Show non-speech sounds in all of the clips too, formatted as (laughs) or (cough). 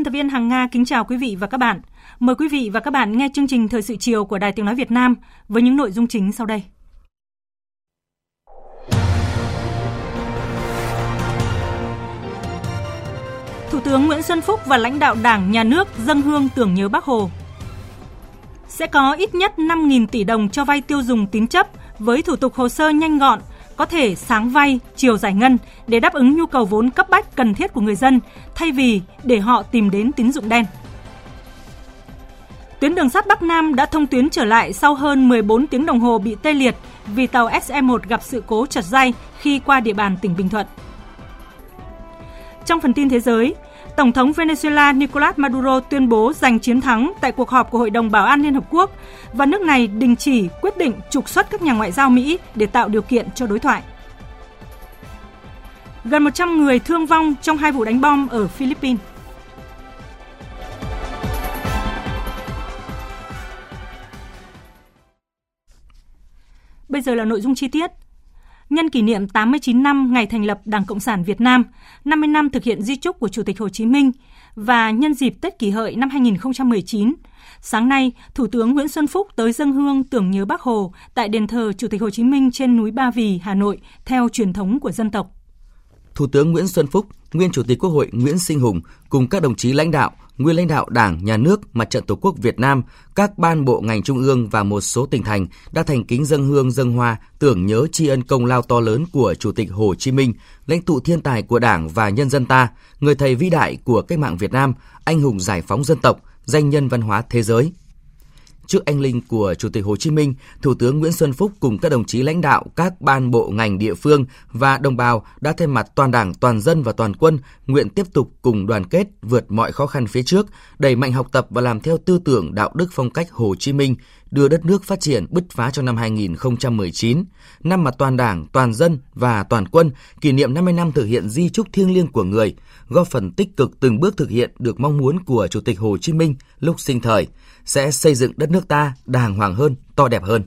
Biên tập viên Hằng Nga kính chào quý vị và các bạn. Mời quý vị và các bạn nghe chương trình Thời sự chiều của Đài Tiếng Nói Việt Nam với những nội dung chính sau đây. Thủ tướng Nguyễn Xuân Phúc và lãnh đạo Đảng, Nhà nước dâng hương tưởng nhớ Bác Hồ. Sẽ có ít nhất 5.000 tỷ đồng cho vay tiêu dùng tín chấp với thủ tục hồ sơ nhanh gọn, có thể sáng vay, chiều giải ngân để đáp ứng nhu cầu vốn cấp bách cần thiết của người dân thay vì để họ tìm đến tín dụng đen. Tuyến đường sắt Bắc Nam đã thông tuyến trở lại sau hơn 14 tiếng đồng hồ bị tê liệt vì tàu SE1 gặp sự cố chật dây khi qua địa bàn tỉnh Bình Thuận. Trong phần tin thế giới, Tổng thống Venezuela Nicolas Maduro tuyên bố giành chiến thắng tại cuộc họp của Hội đồng Bảo an Liên Hợp Quốc và nước này đình chỉ, quyết định trục xuất các nhà ngoại giao Mỹ để tạo điều kiện cho đối thoại. Gần 100 người thương vong trong hai vụ đánh bom ở Philippines. Bây giờ là nội dung chi tiết nhân kỷ niệm 89 năm ngày thành lập Đảng Cộng sản Việt Nam, 50 năm thực hiện di trúc của Chủ tịch Hồ Chí Minh và nhân dịp Tết kỷ hợi năm 2019, sáng nay, Thủ tướng Nguyễn Xuân Phúc tới dân hương tưởng nhớ Bác Hồ tại đền thờ Chủ tịch Hồ Chí Minh trên núi Ba Vì, Hà Nội theo truyền thống của dân tộc. Thủ tướng Nguyễn Xuân Phúc, nguyên Chủ tịch Quốc hội Nguyễn Sinh Hùng cùng các đồng chí lãnh đạo, nguyên lãnh đạo Đảng, Nhà nước, Mặt trận Tổ quốc Việt Nam, các ban bộ ngành trung ương và một số tỉnh thành đã thành kính dân hương dân hoa tưởng nhớ tri ân công lao to lớn của Chủ tịch Hồ Chí Minh, lãnh tụ thiên tài của Đảng và nhân dân ta, người thầy vĩ đại của cách mạng Việt Nam, anh hùng giải phóng dân tộc, danh nhân văn hóa thế giới. Trước anh linh của Chủ tịch Hồ Chí Minh, Thủ tướng Nguyễn Xuân Phúc cùng các đồng chí lãnh đạo các ban bộ ngành địa phương và đồng bào đã thay mặt toàn Đảng, toàn dân và toàn quân nguyện tiếp tục cùng đoàn kết vượt mọi khó khăn phía trước, đẩy mạnh học tập và làm theo tư tưởng đạo đức phong cách Hồ Chí Minh, đưa đất nước phát triển bứt phá trong năm 2019, năm mà toàn Đảng, toàn dân và toàn quân kỷ niệm 50 năm thực hiện di trúc thiêng liêng của người, góp phần tích cực từng bước thực hiện được mong muốn của Chủ tịch Hồ Chí Minh lúc sinh thời, sẽ xây dựng đất nước ta đàng hoàng hơn, to đẹp hơn.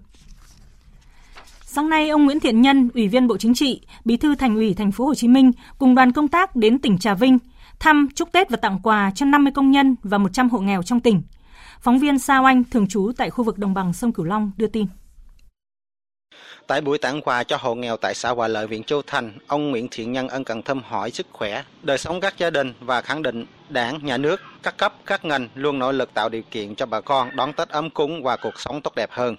Sáng nay, ông Nguyễn Thiện Nhân, Ủy viên Bộ Chính trị, Bí thư Thành ủy Thành phố Hồ Chí Minh cùng đoàn công tác đến tỉnh Trà Vinh thăm, chúc Tết và tặng quà cho 50 công nhân và 100 hộ nghèo trong tỉnh. Phóng viên Sao Anh, thường trú tại khu vực đồng bằng sông Cửu Long đưa tin. Tại buổi tặng quà cho hộ nghèo tại xã Hòa Lợi, huyện Châu Thành, ông Nguyễn Thiện Nhân ân cần thăm hỏi sức khỏe, đời sống các gia đình và khẳng định Đảng, Nhà nước, các cấp, các ngành luôn nỗ lực tạo điều kiện cho bà con đón Tết ấm cúng và cuộc sống tốt đẹp hơn.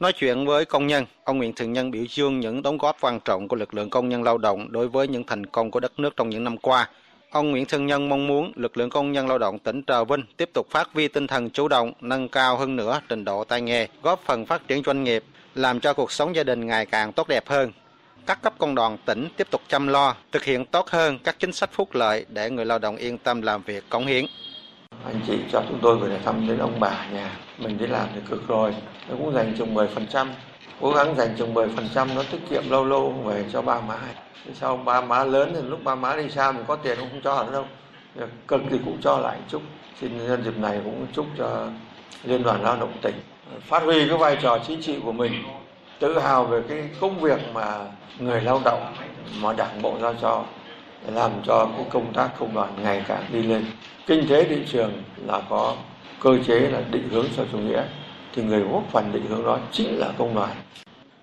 Nói chuyện với công nhân, ông Nguyễn Thiện Nhân biểu dương những đóng góp quan trọng của lực lượng công nhân lao động đối với những thành công của đất nước trong những năm qua. Ông Nguyễn Thiện Nhân mong muốn lực lượng công nhân lao động tỉnh Trà Vinh tiếp tục phát huy tinh thần chủ động, nâng cao hơn nữa trình độ tay nghề, góp phần phát triển doanh nghiệp, làm cho cuộc sống gia đình ngày càng tốt đẹp hơn. Các cấp công đoàn tỉnh tiếp tục chăm lo, thực hiện tốt hơn các chính sách phúc lợi để người lao động yên tâm làm việc cống hiến. Anh chị cho chúng tôi về thăm đến ông bà nhà, mình đi làm thì cực rồi, nó cũng dành chừng 10%, cố gắng dành chừng 10% nó tiết kiệm lâu lâu về cho ba má. Sau ba má lớn thì lúc ba má đi xa mình có tiền cũng không cho nữa đâu. Cực thì cũng cho lại chút. Xin nhân dịp này cũng chúc cho Liên đoàn Lao động tỉnh phát huy cái vai trò chính trị của mình tự hào về cái công việc mà người lao động mà đảng bộ giao cho để làm cho cái công tác công đoàn ngày càng đi lên kinh tế thị trường là có cơ chế là định hướng cho chủ nghĩa thì người góp phần định hướng đó chính là công đoàn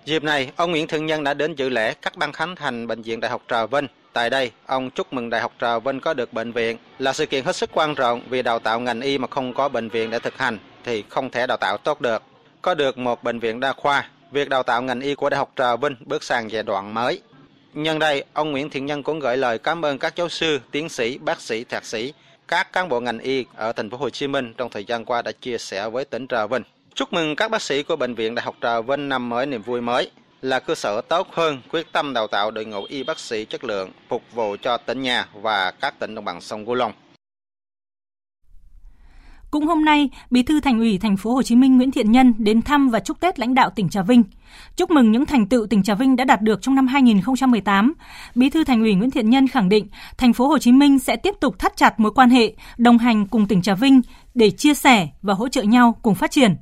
Dịp này, ông Nguyễn Thiện Nhân đã đến dự lễ cắt băng khánh thành Bệnh viện Đại học Trà Vinh. Tại đây, ông chúc mừng Đại học Trà Vinh có được bệnh viện là sự kiện hết sức quan trọng vì đào tạo ngành y mà không có bệnh viện để thực hành thì không thể đào tạo tốt được. Có được một bệnh viện đa khoa, việc đào tạo ngành y của Đại học Trà Vinh bước sang giai đoạn mới. Nhân đây, ông Nguyễn Thiện Nhân cũng gửi lời cảm ơn các giáo sư, tiến sĩ, bác sĩ, thạc sĩ, các cán bộ ngành y ở thành phố Hồ Chí Minh trong thời gian qua đã chia sẻ với tỉnh Trà Vinh. Chúc mừng các bác sĩ của bệnh viện Đại học Trà Vinh năm mới niềm vui mới là cơ sở tốt hơn quyết tâm đào tạo đội ngũ y bác sĩ chất lượng phục vụ cho tỉnh nhà và các tỉnh đồng bằng sông Cửu Long. Cũng hôm nay, Bí thư Thành ủy Thành phố Hồ Chí Minh Nguyễn Thiện Nhân đến thăm và chúc Tết lãnh đạo tỉnh Trà Vinh. Chúc mừng những thành tựu tỉnh Trà Vinh đã đạt được trong năm 2018. Bí thư Thành ủy Nguyễn Thiện Nhân khẳng định Thành phố Hồ Chí Minh sẽ tiếp tục thắt chặt mối quan hệ, đồng hành cùng tỉnh Trà Vinh để chia sẻ và hỗ trợ nhau cùng phát triển.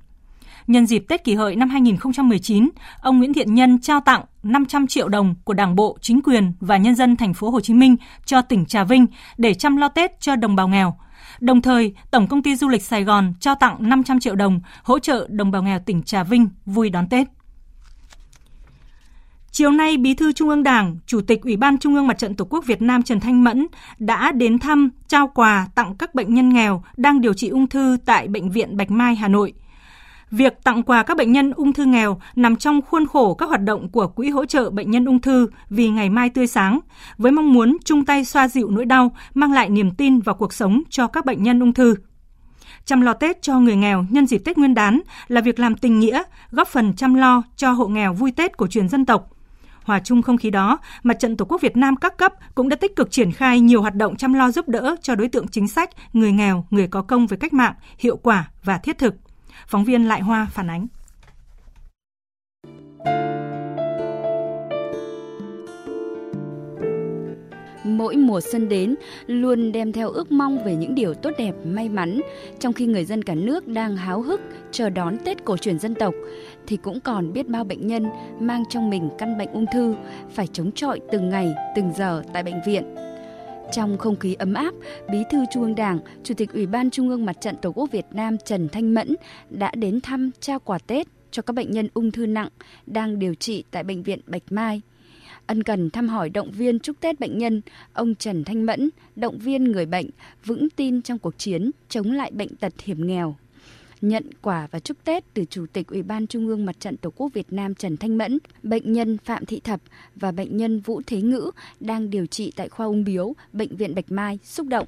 Nhân dịp Tết kỷ hợi năm 2019, ông Nguyễn Thiện Nhân trao tặng 500 triệu đồng của Đảng bộ, chính quyền và nhân dân thành phố Hồ Chí Minh cho tỉnh Trà Vinh để chăm lo Tết cho đồng bào nghèo. Đồng thời, Tổng công ty Du lịch Sài Gòn trao tặng 500 triệu đồng hỗ trợ đồng bào nghèo tỉnh Trà Vinh vui đón Tết. Chiều nay, Bí thư Trung ương Đảng, Chủ tịch Ủy ban Trung ương Mặt trận Tổ quốc Việt Nam Trần Thanh Mẫn đã đến thăm, trao quà tặng các bệnh nhân nghèo đang điều trị ung thư tại Bệnh viện Bạch Mai, Hà Nội. Việc tặng quà các bệnh nhân ung thư nghèo nằm trong khuôn khổ các hoạt động của Quỹ hỗ trợ bệnh nhân ung thư vì ngày mai tươi sáng, với mong muốn chung tay xoa dịu nỗi đau, mang lại niềm tin vào cuộc sống cho các bệnh nhân ung thư. Chăm lo Tết cho người nghèo nhân dịp Tết Nguyên đán là việc làm tình nghĩa, góp phần chăm lo cho hộ nghèo vui Tết của truyền dân tộc. Hòa chung không khí đó, Mặt trận Tổ quốc Việt Nam các cấp cũng đã tích cực triển khai nhiều hoạt động chăm lo giúp đỡ cho đối tượng chính sách, người nghèo, người có công với cách mạng, hiệu quả và thiết thực. Phóng viên Lại Hoa phản ánh. Mỗi mùa xuân đến luôn đem theo ước mong về những điều tốt đẹp, may mắn, trong khi người dân cả nước đang háo hức chờ đón Tết cổ truyền dân tộc thì cũng còn biết bao bệnh nhân mang trong mình căn bệnh ung thư phải chống chọi từng ngày, từng giờ tại bệnh viện. Trong không khí ấm áp, Bí thư Trung ương Đảng, Chủ tịch Ủy ban Trung ương Mặt trận Tổ quốc Việt Nam Trần Thanh Mẫn đã đến thăm trao quà Tết cho các bệnh nhân ung thư nặng đang điều trị tại bệnh viện Bạch Mai. Ân cần thăm hỏi động viên chúc Tết bệnh nhân, ông Trần Thanh Mẫn động viên người bệnh vững tin trong cuộc chiến chống lại bệnh tật hiểm nghèo nhận quà và chúc Tết từ Chủ tịch Ủy ban Trung ương Mặt trận Tổ quốc Việt Nam Trần Thanh Mẫn, bệnh nhân Phạm Thị Thập và bệnh nhân Vũ Thế Ngữ đang điều trị tại khoa ung biếu, Bệnh viện Bạch Mai xúc động.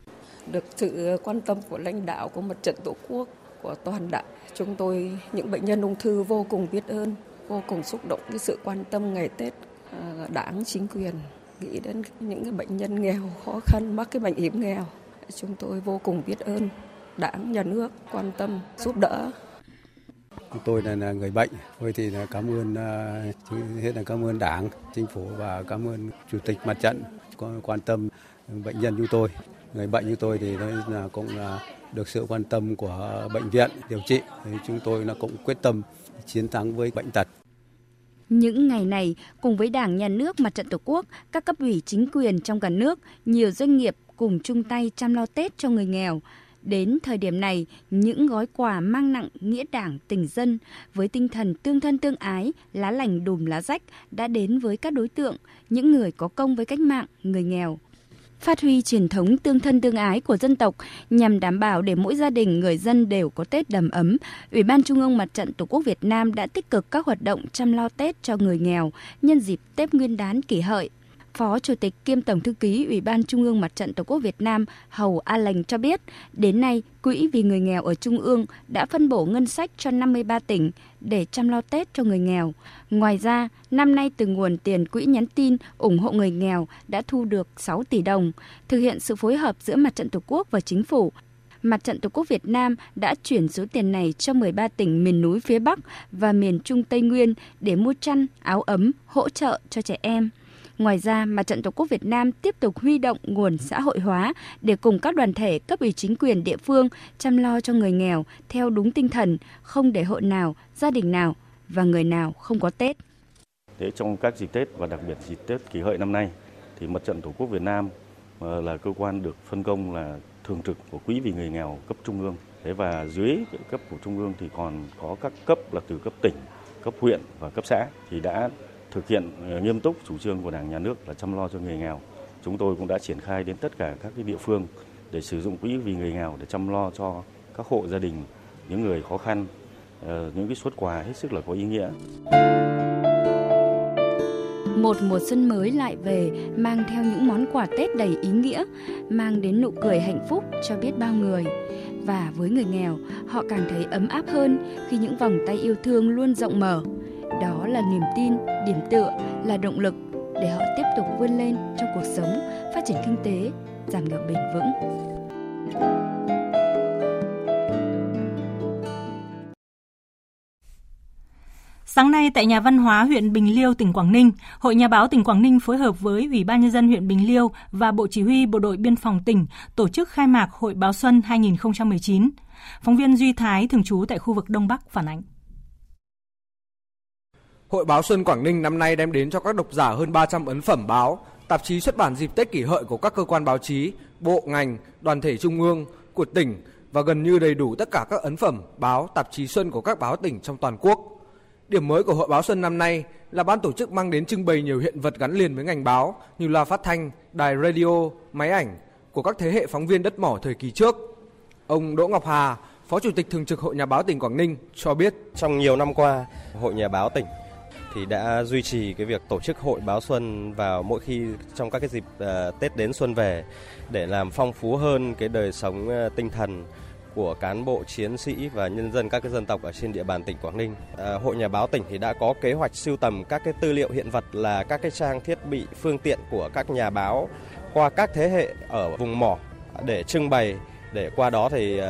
Được sự quan tâm của lãnh đạo của Mặt trận Tổ quốc, của toàn đảng, chúng tôi những bệnh nhân ung thư vô cùng biết ơn, vô cùng xúc động cái sự quan tâm ngày Tết à, đảng chính quyền nghĩ đến những cái bệnh nhân nghèo khó khăn mắc cái bệnh hiểm nghèo chúng tôi vô cùng biết ơn đảng, nhà nước quan tâm giúp đỡ. Tôi là, người bệnh, tôi thì là cảm ơn uh, hết là cảm ơn đảng, chính phủ và cảm ơn chủ tịch mặt trận quan tâm bệnh nhân chúng tôi. Người bệnh như tôi thì nói là cũng là được sự quan tâm của bệnh viện điều trị. Thì chúng tôi là cũng quyết tâm chiến thắng với bệnh tật. Những ngày này, cùng với Đảng, Nhà nước, Mặt trận Tổ quốc, các cấp ủy chính quyền trong cả nước, nhiều doanh nghiệp cùng chung tay chăm lo Tết cho người nghèo. Đến thời điểm này, những gói quà mang nặng nghĩa đảng tình dân với tinh thần tương thân tương ái, lá lành đùm lá rách đã đến với các đối tượng, những người có công với cách mạng, người nghèo. Phát huy truyền thống tương thân tương ái của dân tộc nhằm đảm bảo để mỗi gia đình người dân đều có Tết đầm ấm, Ủy ban Trung ương Mặt trận Tổ quốc Việt Nam đã tích cực các hoạt động chăm lo Tết cho người nghèo nhân dịp Tết Nguyên đán kỷ hợi Phó Chủ tịch kiêm Tổng thư ký Ủy ban Trung ương Mặt trận Tổ quốc Việt Nam Hầu A Lành cho biết, đến nay, Quỹ vì người nghèo ở Trung ương đã phân bổ ngân sách cho 53 tỉnh để chăm lo Tết cho người nghèo. Ngoài ra, năm nay từ nguồn tiền quỹ nhắn tin ủng hộ người nghèo đã thu được 6 tỷ đồng, thực hiện sự phối hợp giữa Mặt trận Tổ quốc và Chính phủ. Mặt trận Tổ quốc Việt Nam đã chuyển số tiền này cho 13 tỉnh miền núi phía Bắc và miền Trung Tây Nguyên để mua chăn, áo ấm, hỗ trợ cho trẻ em. Ngoài ra, Mặt trận Tổ quốc Việt Nam tiếp tục huy động nguồn xã hội hóa để cùng các đoàn thể cấp ủy chính quyền địa phương chăm lo cho người nghèo theo đúng tinh thần không để hộ nào, gia đình nào và người nào không có Tết. Thế trong các dịp Tết và đặc biệt dịp Tết kỷ hợi năm nay thì Mặt trận Tổ quốc Việt Nam ờ, là cơ quan được phân công là thường trực của quỹ vì người nghèo cấp trung ương. Thế và dưới cấp của trung ương thì còn có các cấp là từ cấp tỉnh, cấp huyện và cấp xã thì đã thực hiện ờ, nghiêm túc chủ trương của Đảng nhà nước là chăm lo cho người nghèo. Chúng tôi cũng đã triển khai đến tất cả các cái địa phương để sử dụng quỹ vì người nghèo để chăm lo cho các hộ gia đình, những người khó khăn, ờ, những cái suất quà hết sức là có ý nghĩa. Một mùa xuân mới lại về mang theo những món quà Tết đầy ý nghĩa, mang đến nụ cười hạnh phúc cho biết bao người. Và với người nghèo, họ càng thấy ấm áp hơn khi những vòng tay yêu thương luôn rộng mở. Đó là niềm tin, điểm tựa, là động lực để họ tiếp tục vươn lên trong cuộc sống, phát triển kinh tế, giảm nghèo bền vững. Sáng nay tại Nhà văn hóa huyện Bình Liêu, tỉnh Quảng Ninh, Hội Nhà báo tỉnh Quảng Ninh phối hợp với Ủy ban nhân dân huyện Bình Liêu và Bộ Chỉ huy Bộ đội Biên phòng tỉnh tổ chức khai mạc Hội báo xuân 2019. Phóng viên Duy Thái thường trú tại khu vực Đông Bắc phản ánh. Hội báo Xuân Quảng Ninh năm nay đem đến cho các độc giả hơn 300 ấn phẩm báo, tạp chí xuất bản dịp Tết kỷ hợi của các cơ quan báo chí, bộ, ngành, đoàn thể trung ương, của tỉnh và gần như đầy đủ tất cả các ấn phẩm, báo, tạp chí xuân của các báo tỉnh trong toàn quốc. Điểm mới của Hội báo Xuân năm nay là ban tổ chức mang đến trưng bày nhiều hiện vật gắn liền với ngành báo như loa phát thanh, đài radio, máy ảnh của các thế hệ phóng viên đất mỏ thời kỳ trước. Ông Đỗ Ngọc Hà, Phó Chủ tịch Thường trực Hội Nhà báo tỉnh Quảng Ninh cho biết. Trong nhiều năm qua, Hội Nhà báo tỉnh thì đã duy trì cái việc tổ chức hội báo xuân vào mỗi khi trong các cái dịp uh, Tết đến xuân về để làm phong phú hơn cái đời sống uh, tinh thần của cán bộ chiến sĩ và nhân dân các cái dân tộc ở trên địa bàn tỉnh Quảng Ninh. À, Hội Nhà báo tỉnh thì đã có kế hoạch sưu tầm các cái tư liệu hiện vật là các cái trang thiết bị phương tiện của các nhà báo qua các thế hệ ở vùng mỏ để trưng bày để qua đó thì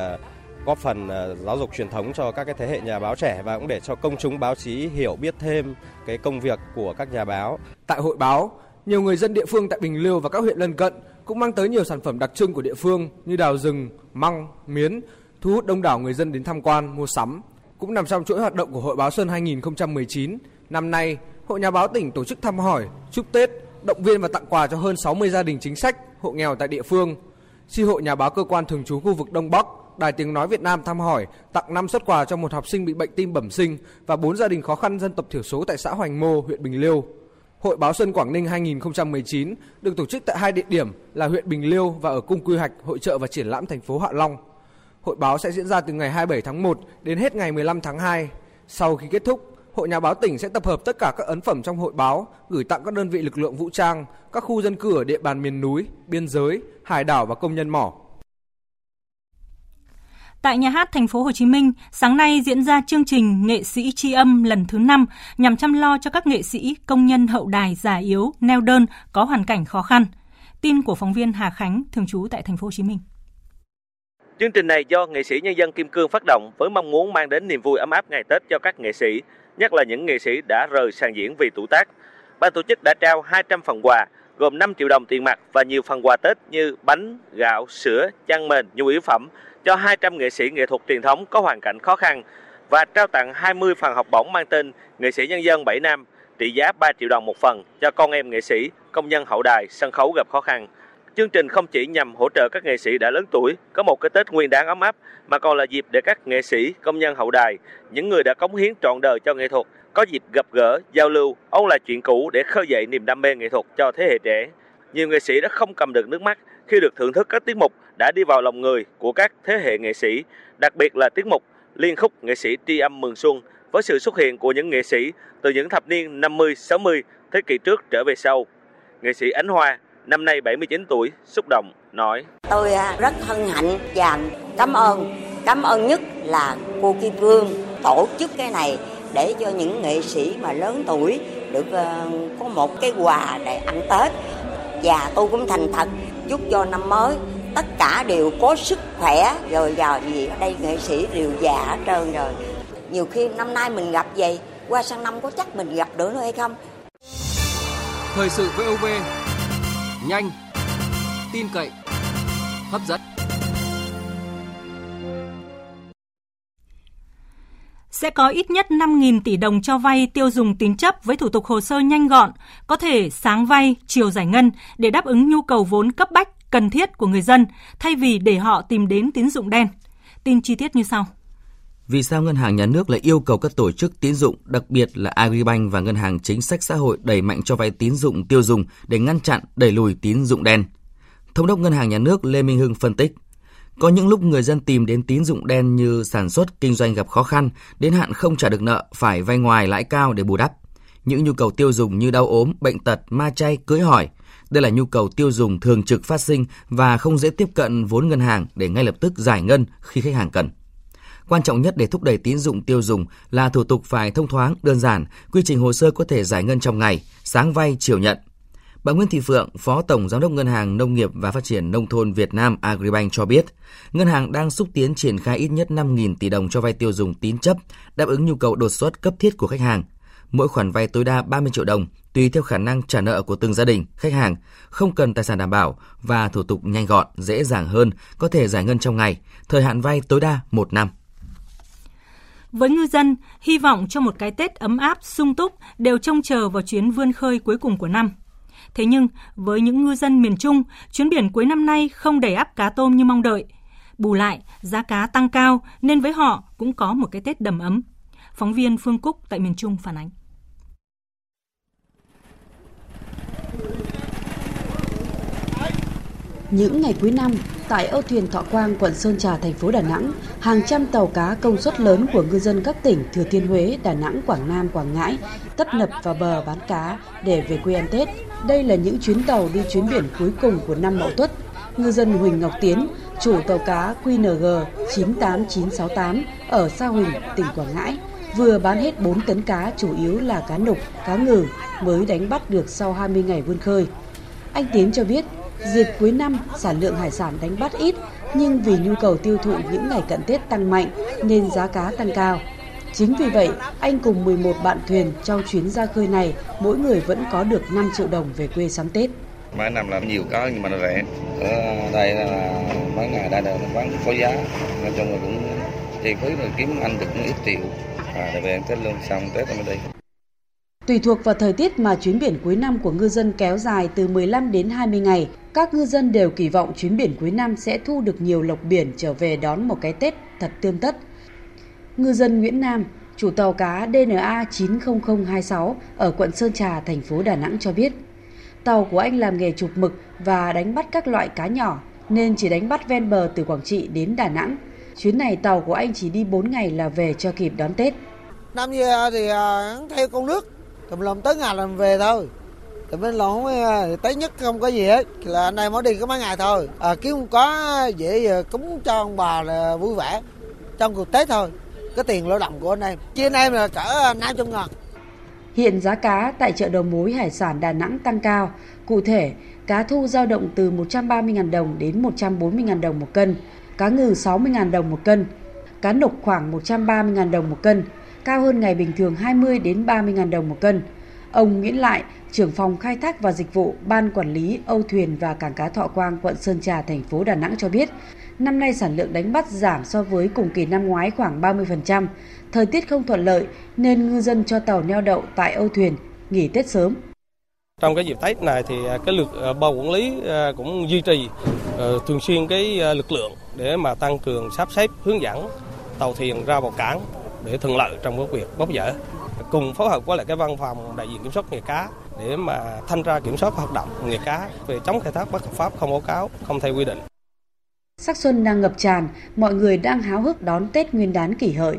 góp phần ờ, giáo dục truyền thống cho các cái thế hệ nhà báo trẻ và cũng để cho công chúng báo chí hiểu biết thêm cái công việc của các nhà báo. Tại hội báo, nhiều người dân địa phương tại Bình Liêu và các huyện lân cận cũng mang tới nhiều sản phẩm đặc trưng của địa phương như đào rừng, măng, miến, thu hút đông đảo người dân đến tham quan, mua sắm. Cũng nằm trong chuỗi hoạt động của Hội báo Xuân 2019, năm nay, Hội Nhà báo tỉnh tổ chức thăm hỏi, chúc Tết, động viên và tặng quà cho hơn 60 gia đình chính sách, hộ nghèo tại địa phương. Chi hội Nhà báo cơ quan thường trú khu vực Đông Bắc, Đài Tiếng Nói Việt Nam thăm hỏi, tặng 5 xuất quà cho một học sinh bị bệnh tim bẩm sinh và 4 gia đình khó khăn dân tộc thiểu số tại xã Hoành Mô, huyện Bình Liêu. Hội báo Xuân Quảng Ninh 2019 được tổ chức tại hai địa điểm là huyện Bình Liêu và ở Cung Quy hoạch Hội trợ và Triển lãm thành phố Hạ Long. Hội báo sẽ diễn ra từ ngày 27 tháng 1 đến hết ngày 15 tháng 2. Sau khi kết thúc, Hội Nhà báo tỉnh sẽ tập hợp tất cả các ấn phẩm trong hội báo gửi tặng các đơn vị lực lượng vũ trang, các khu dân cư ở địa bàn miền núi, biên giới, hải đảo và công nhân mỏ. Tại nhà hát thành phố Hồ Chí Minh, sáng nay diễn ra chương trình Nghệ sĩ tri âm lần thứ 5 nhằm chăm lo cho các nghệ sĩ, công nhân hậu đài già yếu, neo đơn có hoàn cảnh khó khăn. Tin của phóng viên Hà Khánh thường trú tại thành phố Hồ Chí Minh. Chương trình này do nghệ sĩ nhân dân Kim Cương phát động với mong muốn mang đến niềm vui ấm áp ngày Tết cho các nghệ sĩ, nhất là những nghệ sĩ đã rời sàn diễn vì tuổi tác. Ban tổ chức đã trao 200 phần quà gồm 5 triệu đồng tiền mặt và nhiều phần quà Tết như bánh, gạo, sữa, chăn mền, nhu yếu phẩm cho 200 nghệ sĩ nghệ thuật truyền thống có hoàn cảnh khó khăn và trao tặng 20 phần học bổng mang tên Nghệ sĩ nhân dân 7 năm trị giá 3 triệu đồng một phần cho con em nghệ sĩ, công nhân hậu đài, sân khấu gặp khó khăn. Chương trình không chỉ nhằm hỗ trợ các nghệ sĩ đã lớn tuổi có một cái Tết nguyên đáng ấm áp mà còn là dịp để các nghệ sĩ, công nhân hậu đài, những người đã cống hiến trọn đời cho nghệ thuật có dịp gặp gỡ, giao lưu, ôn lại chuyện cũ để khơi dậy niềm đam mê nghệ thuật cho thế hệ trẻ. Nhiều nghệ sĩ đã không cầm được nước mắt khi được thưởng thức các tiết mục đã đi vào lòng người của các thế hệ nghệ sĩ, đặc biệt là tiết mục liên khúc nghệ sĩ tri âm mừng xuân với sự xuất hiện của những nghệ sĩ từ những thập niên 50, 60, thế kỷ trước trở về sau. Nghệ sĩ Ánh Hoa, năm nay 79 tuổi, xúc động, nói. Tôi à, rất hân hạnh và cảm ơn, cảm ơn nhất là cô Kim Vương tổ chức cái này để cho những nghệ sĩ mà lớn tuổi được ờ, có một cái quà để ăn Tết. Và tôi cũng thành thật chúc cho năm mới tất cả đều có sức khỏe rồi giờ gì ở đây nghệ sĩ đều già hết trơn rồi. Nhiều khi năm nay mình gặp vậy, qua sang năm có chắc mình gặp được nữa hay không? Thời sự VOV nhanh, tin cậy, hấp dẫn. Sẽ có ít nhất 5.000 tỷ đồng cho vay tiêu dùng tín chấp với thủ tục hồ sơ nhanh gọn, có thể sáng vay, chiều giải ngân để đáp ứng nhu cầu vốn cấp bách, cần thiết của người dân, thay vì để họ tìm đến tín dụng đen. Tin chi tiết như sau. Vì sao Ngân hàng Nhà nước lại yêu cầu các tổ chức tín dụng, đặc biệt là Agribank và Ngân hàng Chính sách Xã hội đẩy mạnh cho vay tín dụng tiêu dùng để ngăn chặn, đẩy lùi tín dụng đen? Thống đốc Ngân hàng Nhà nước Lê Minh Hưng phân tích, có những lúc người dân tìm đến tín dụng đen như sản xuất, kinh doanh gặp khó khăn, đến hạn không trả được nợ, phải vay ngoài lãi cao để bù đắp. Những nhu cầu tiêu dùng như đau ốm, bệnh tật, ma chay, cưới hỏi. Đây là nhu cầu tiêu dùng thường trực phát sinh và không dễ tiếp cận vốn ngân hàng để ngay lập tức giải ngân khi khách hàng cần. Quan trọng nhất để thúc đẩy tín dụng tiêu dùng là thủ tục phải thông thoáng, đơn giản, quy trình hồ sơ có thể giải ngân trong ngày, sáng vay, chiều nhận. Bà Nguyễn Thị Phượng, Phó Tổng Giám đốc Ngân hàng Nông nghiệp và Phát triển Nông thôn Việt Nam Agribank cho biết, ngân hàng đang xúc tiến triển khai ít nhất 5.000 tỷ đồng cho vay tiêu dùng tín chấp, đáp ứng nhu cầu đột xuất cấp thiết của khách hàng. Mỗi khoản vay tối đa 30 triệu đồng, tùy theo khả năng trả nợ của từng gia đình, khách hàng, không cần tài sản đảm bảo và thủ tục nhanh gọn, dễ dàng hơn, có thể giải ngân trong ngày, thời hạn vay tối đa 1 năm. Với ngư dân, hy vọng cho một cái Tết ấm áp, sung túc đều trông chờ vào chuyến vươn khơi cuối cùng của năm. Thế nhưng, với những ngư dân miền Trung, chuyến biển cuối năm nay không đầy áp cá tôm như mong đợi. Bù lại, giá cá tăng cao nên với họ cũng có một cái Tết đầm ấm. Phóng viên Phương Cúc tại miền Trung phản ánh. Những ngày cuối năm, tại âu thuyền Thọ Quang, quận Sơn Trà, thành phố Đà Nẵng, hàng trăm tàu cá công suất lớn của ngư dân các tỉnh Thừa Thiên Huế, Đà Nẵng, Quảng Nam, Quảng Ngãi tấp nập vào bờ bán cá để về quê ăn Tết. Đây là những chuyến tàu đi chuyến biển cuối cùng của năm Mậu Tuất. Ngư dân Huỳnh Ngọc Tiến, chủ tàu cá QNG 98968 ở Sa Huỳnh, tỉnh Quảng Ngãi, vừa bán hết 4 tấn cá chủ yếu là cá nục, cá ngừ mới đánh bắt được sau 20 ngày vươn khơi. Anh Tiến cho biết Dịp cuối năm, sản lượng hải sản đánh bắt ít, nhưng vì nhu cầu tiêu thụ những ngày cận Tết tăng mạnh nên giá cá tăng cao. Chính vì vậy, anh cùng 11 bạn thuyền trong chuyến ra khơi này, mỗi người vẫn có được 5 triệu đồng về quê sắm Tết. Mấy năm làm nhiều có nhưng mà nó rẻ. Ở đây là mấy ngày đây là bán có giá, nói chung là cũng chi phí rồi kiếm ăn được ít triệu. À, để về ăn Tết luôn, xong Tết mới đi. Tùy thuộc vào thời tiết mà chuyến biển cuối năm của ngư dân kéo dài từ 15 đến 20 ngày, các ngư dân đều kỳ vọng chuyến biển cuối năm sẽ thu được nhiều lộc biển trở về đón một cái Tết thật tươm tất. Ngư dân Nguyễn Nam, chủ tàu cá DNA 90026 ở quận Sơn Trà, thành phố Đà Nẵng cho biết, tàu của anh làm nghề chụp mực và đánh bắt các loại cá nhỏ nên chỉ đánh bắt ven bờ từ Quảng Trị đến Đà Nẵng. Chuyến này tàu của anh chỉ đi 4 ngày là về cho kịp đón Tết. Năm giờ à, thì à, theo con nước, tùm lòng tới ngày làm về thôi à, thì bên lộn tới nhất không có gì hết là anh em mới đi có mấy ngày thôi à, kiếm không có dễ cúng cho ông bà là vui vẻ trong cuộc tết thôi cái tiền lao động của anh em chia anh em là cỡ à, năm trăm ngàn Hiện giá cá tại chợ đầu mối hải sản Đà Nẵng tăng cao. Cụ thể, cá thu dao động từ 130.000 đồng đến 140.000 đồng một cân, cá ngừ 60.000 đồng một cân, cá nục khoảng 130.000 đồng một cân, cao hơn ngày bình thường 20 đến 30.000 đồng một cân. Ông Nguyễn Lại, trưởng phòng khai thác và dịch vụ Ban Quản lý Âu Thuyền và Cảng cá Thọ Quang, quận Sơn Trà, thành phố Đà Nẵng cho biết, năm nay sản lượng đánh bắt giảm so với cùng kỳ năm ngoái khoảng 30%. Thời tiết không thuận lợi nên ngư dân cho tàu neo đậu tại Âu Thuyền nghỉ Tết sớm. Trong cái dịp Tết này thì à, cái lực à, bao quản lý à, cũng duy trì ờ, thường xuyên cái lực lượng để mà tăng cường sắp xếp hướng dẫn tàu thuyền ra vào cảng để thuận lợi trong cái việc bốc dỡ cùng phối hợp với lại cái văn phòng đại diện kiểm soát nghề cá để mà thanh tra kiểm soát hoạt động nghề cá về chống khai thác bất hợp pháp không báo cáo, không theo quy định. Sắc xuân đang ngập tràn, mọi người đang háo hức đón Tết Nguyên đán kỷ hợi.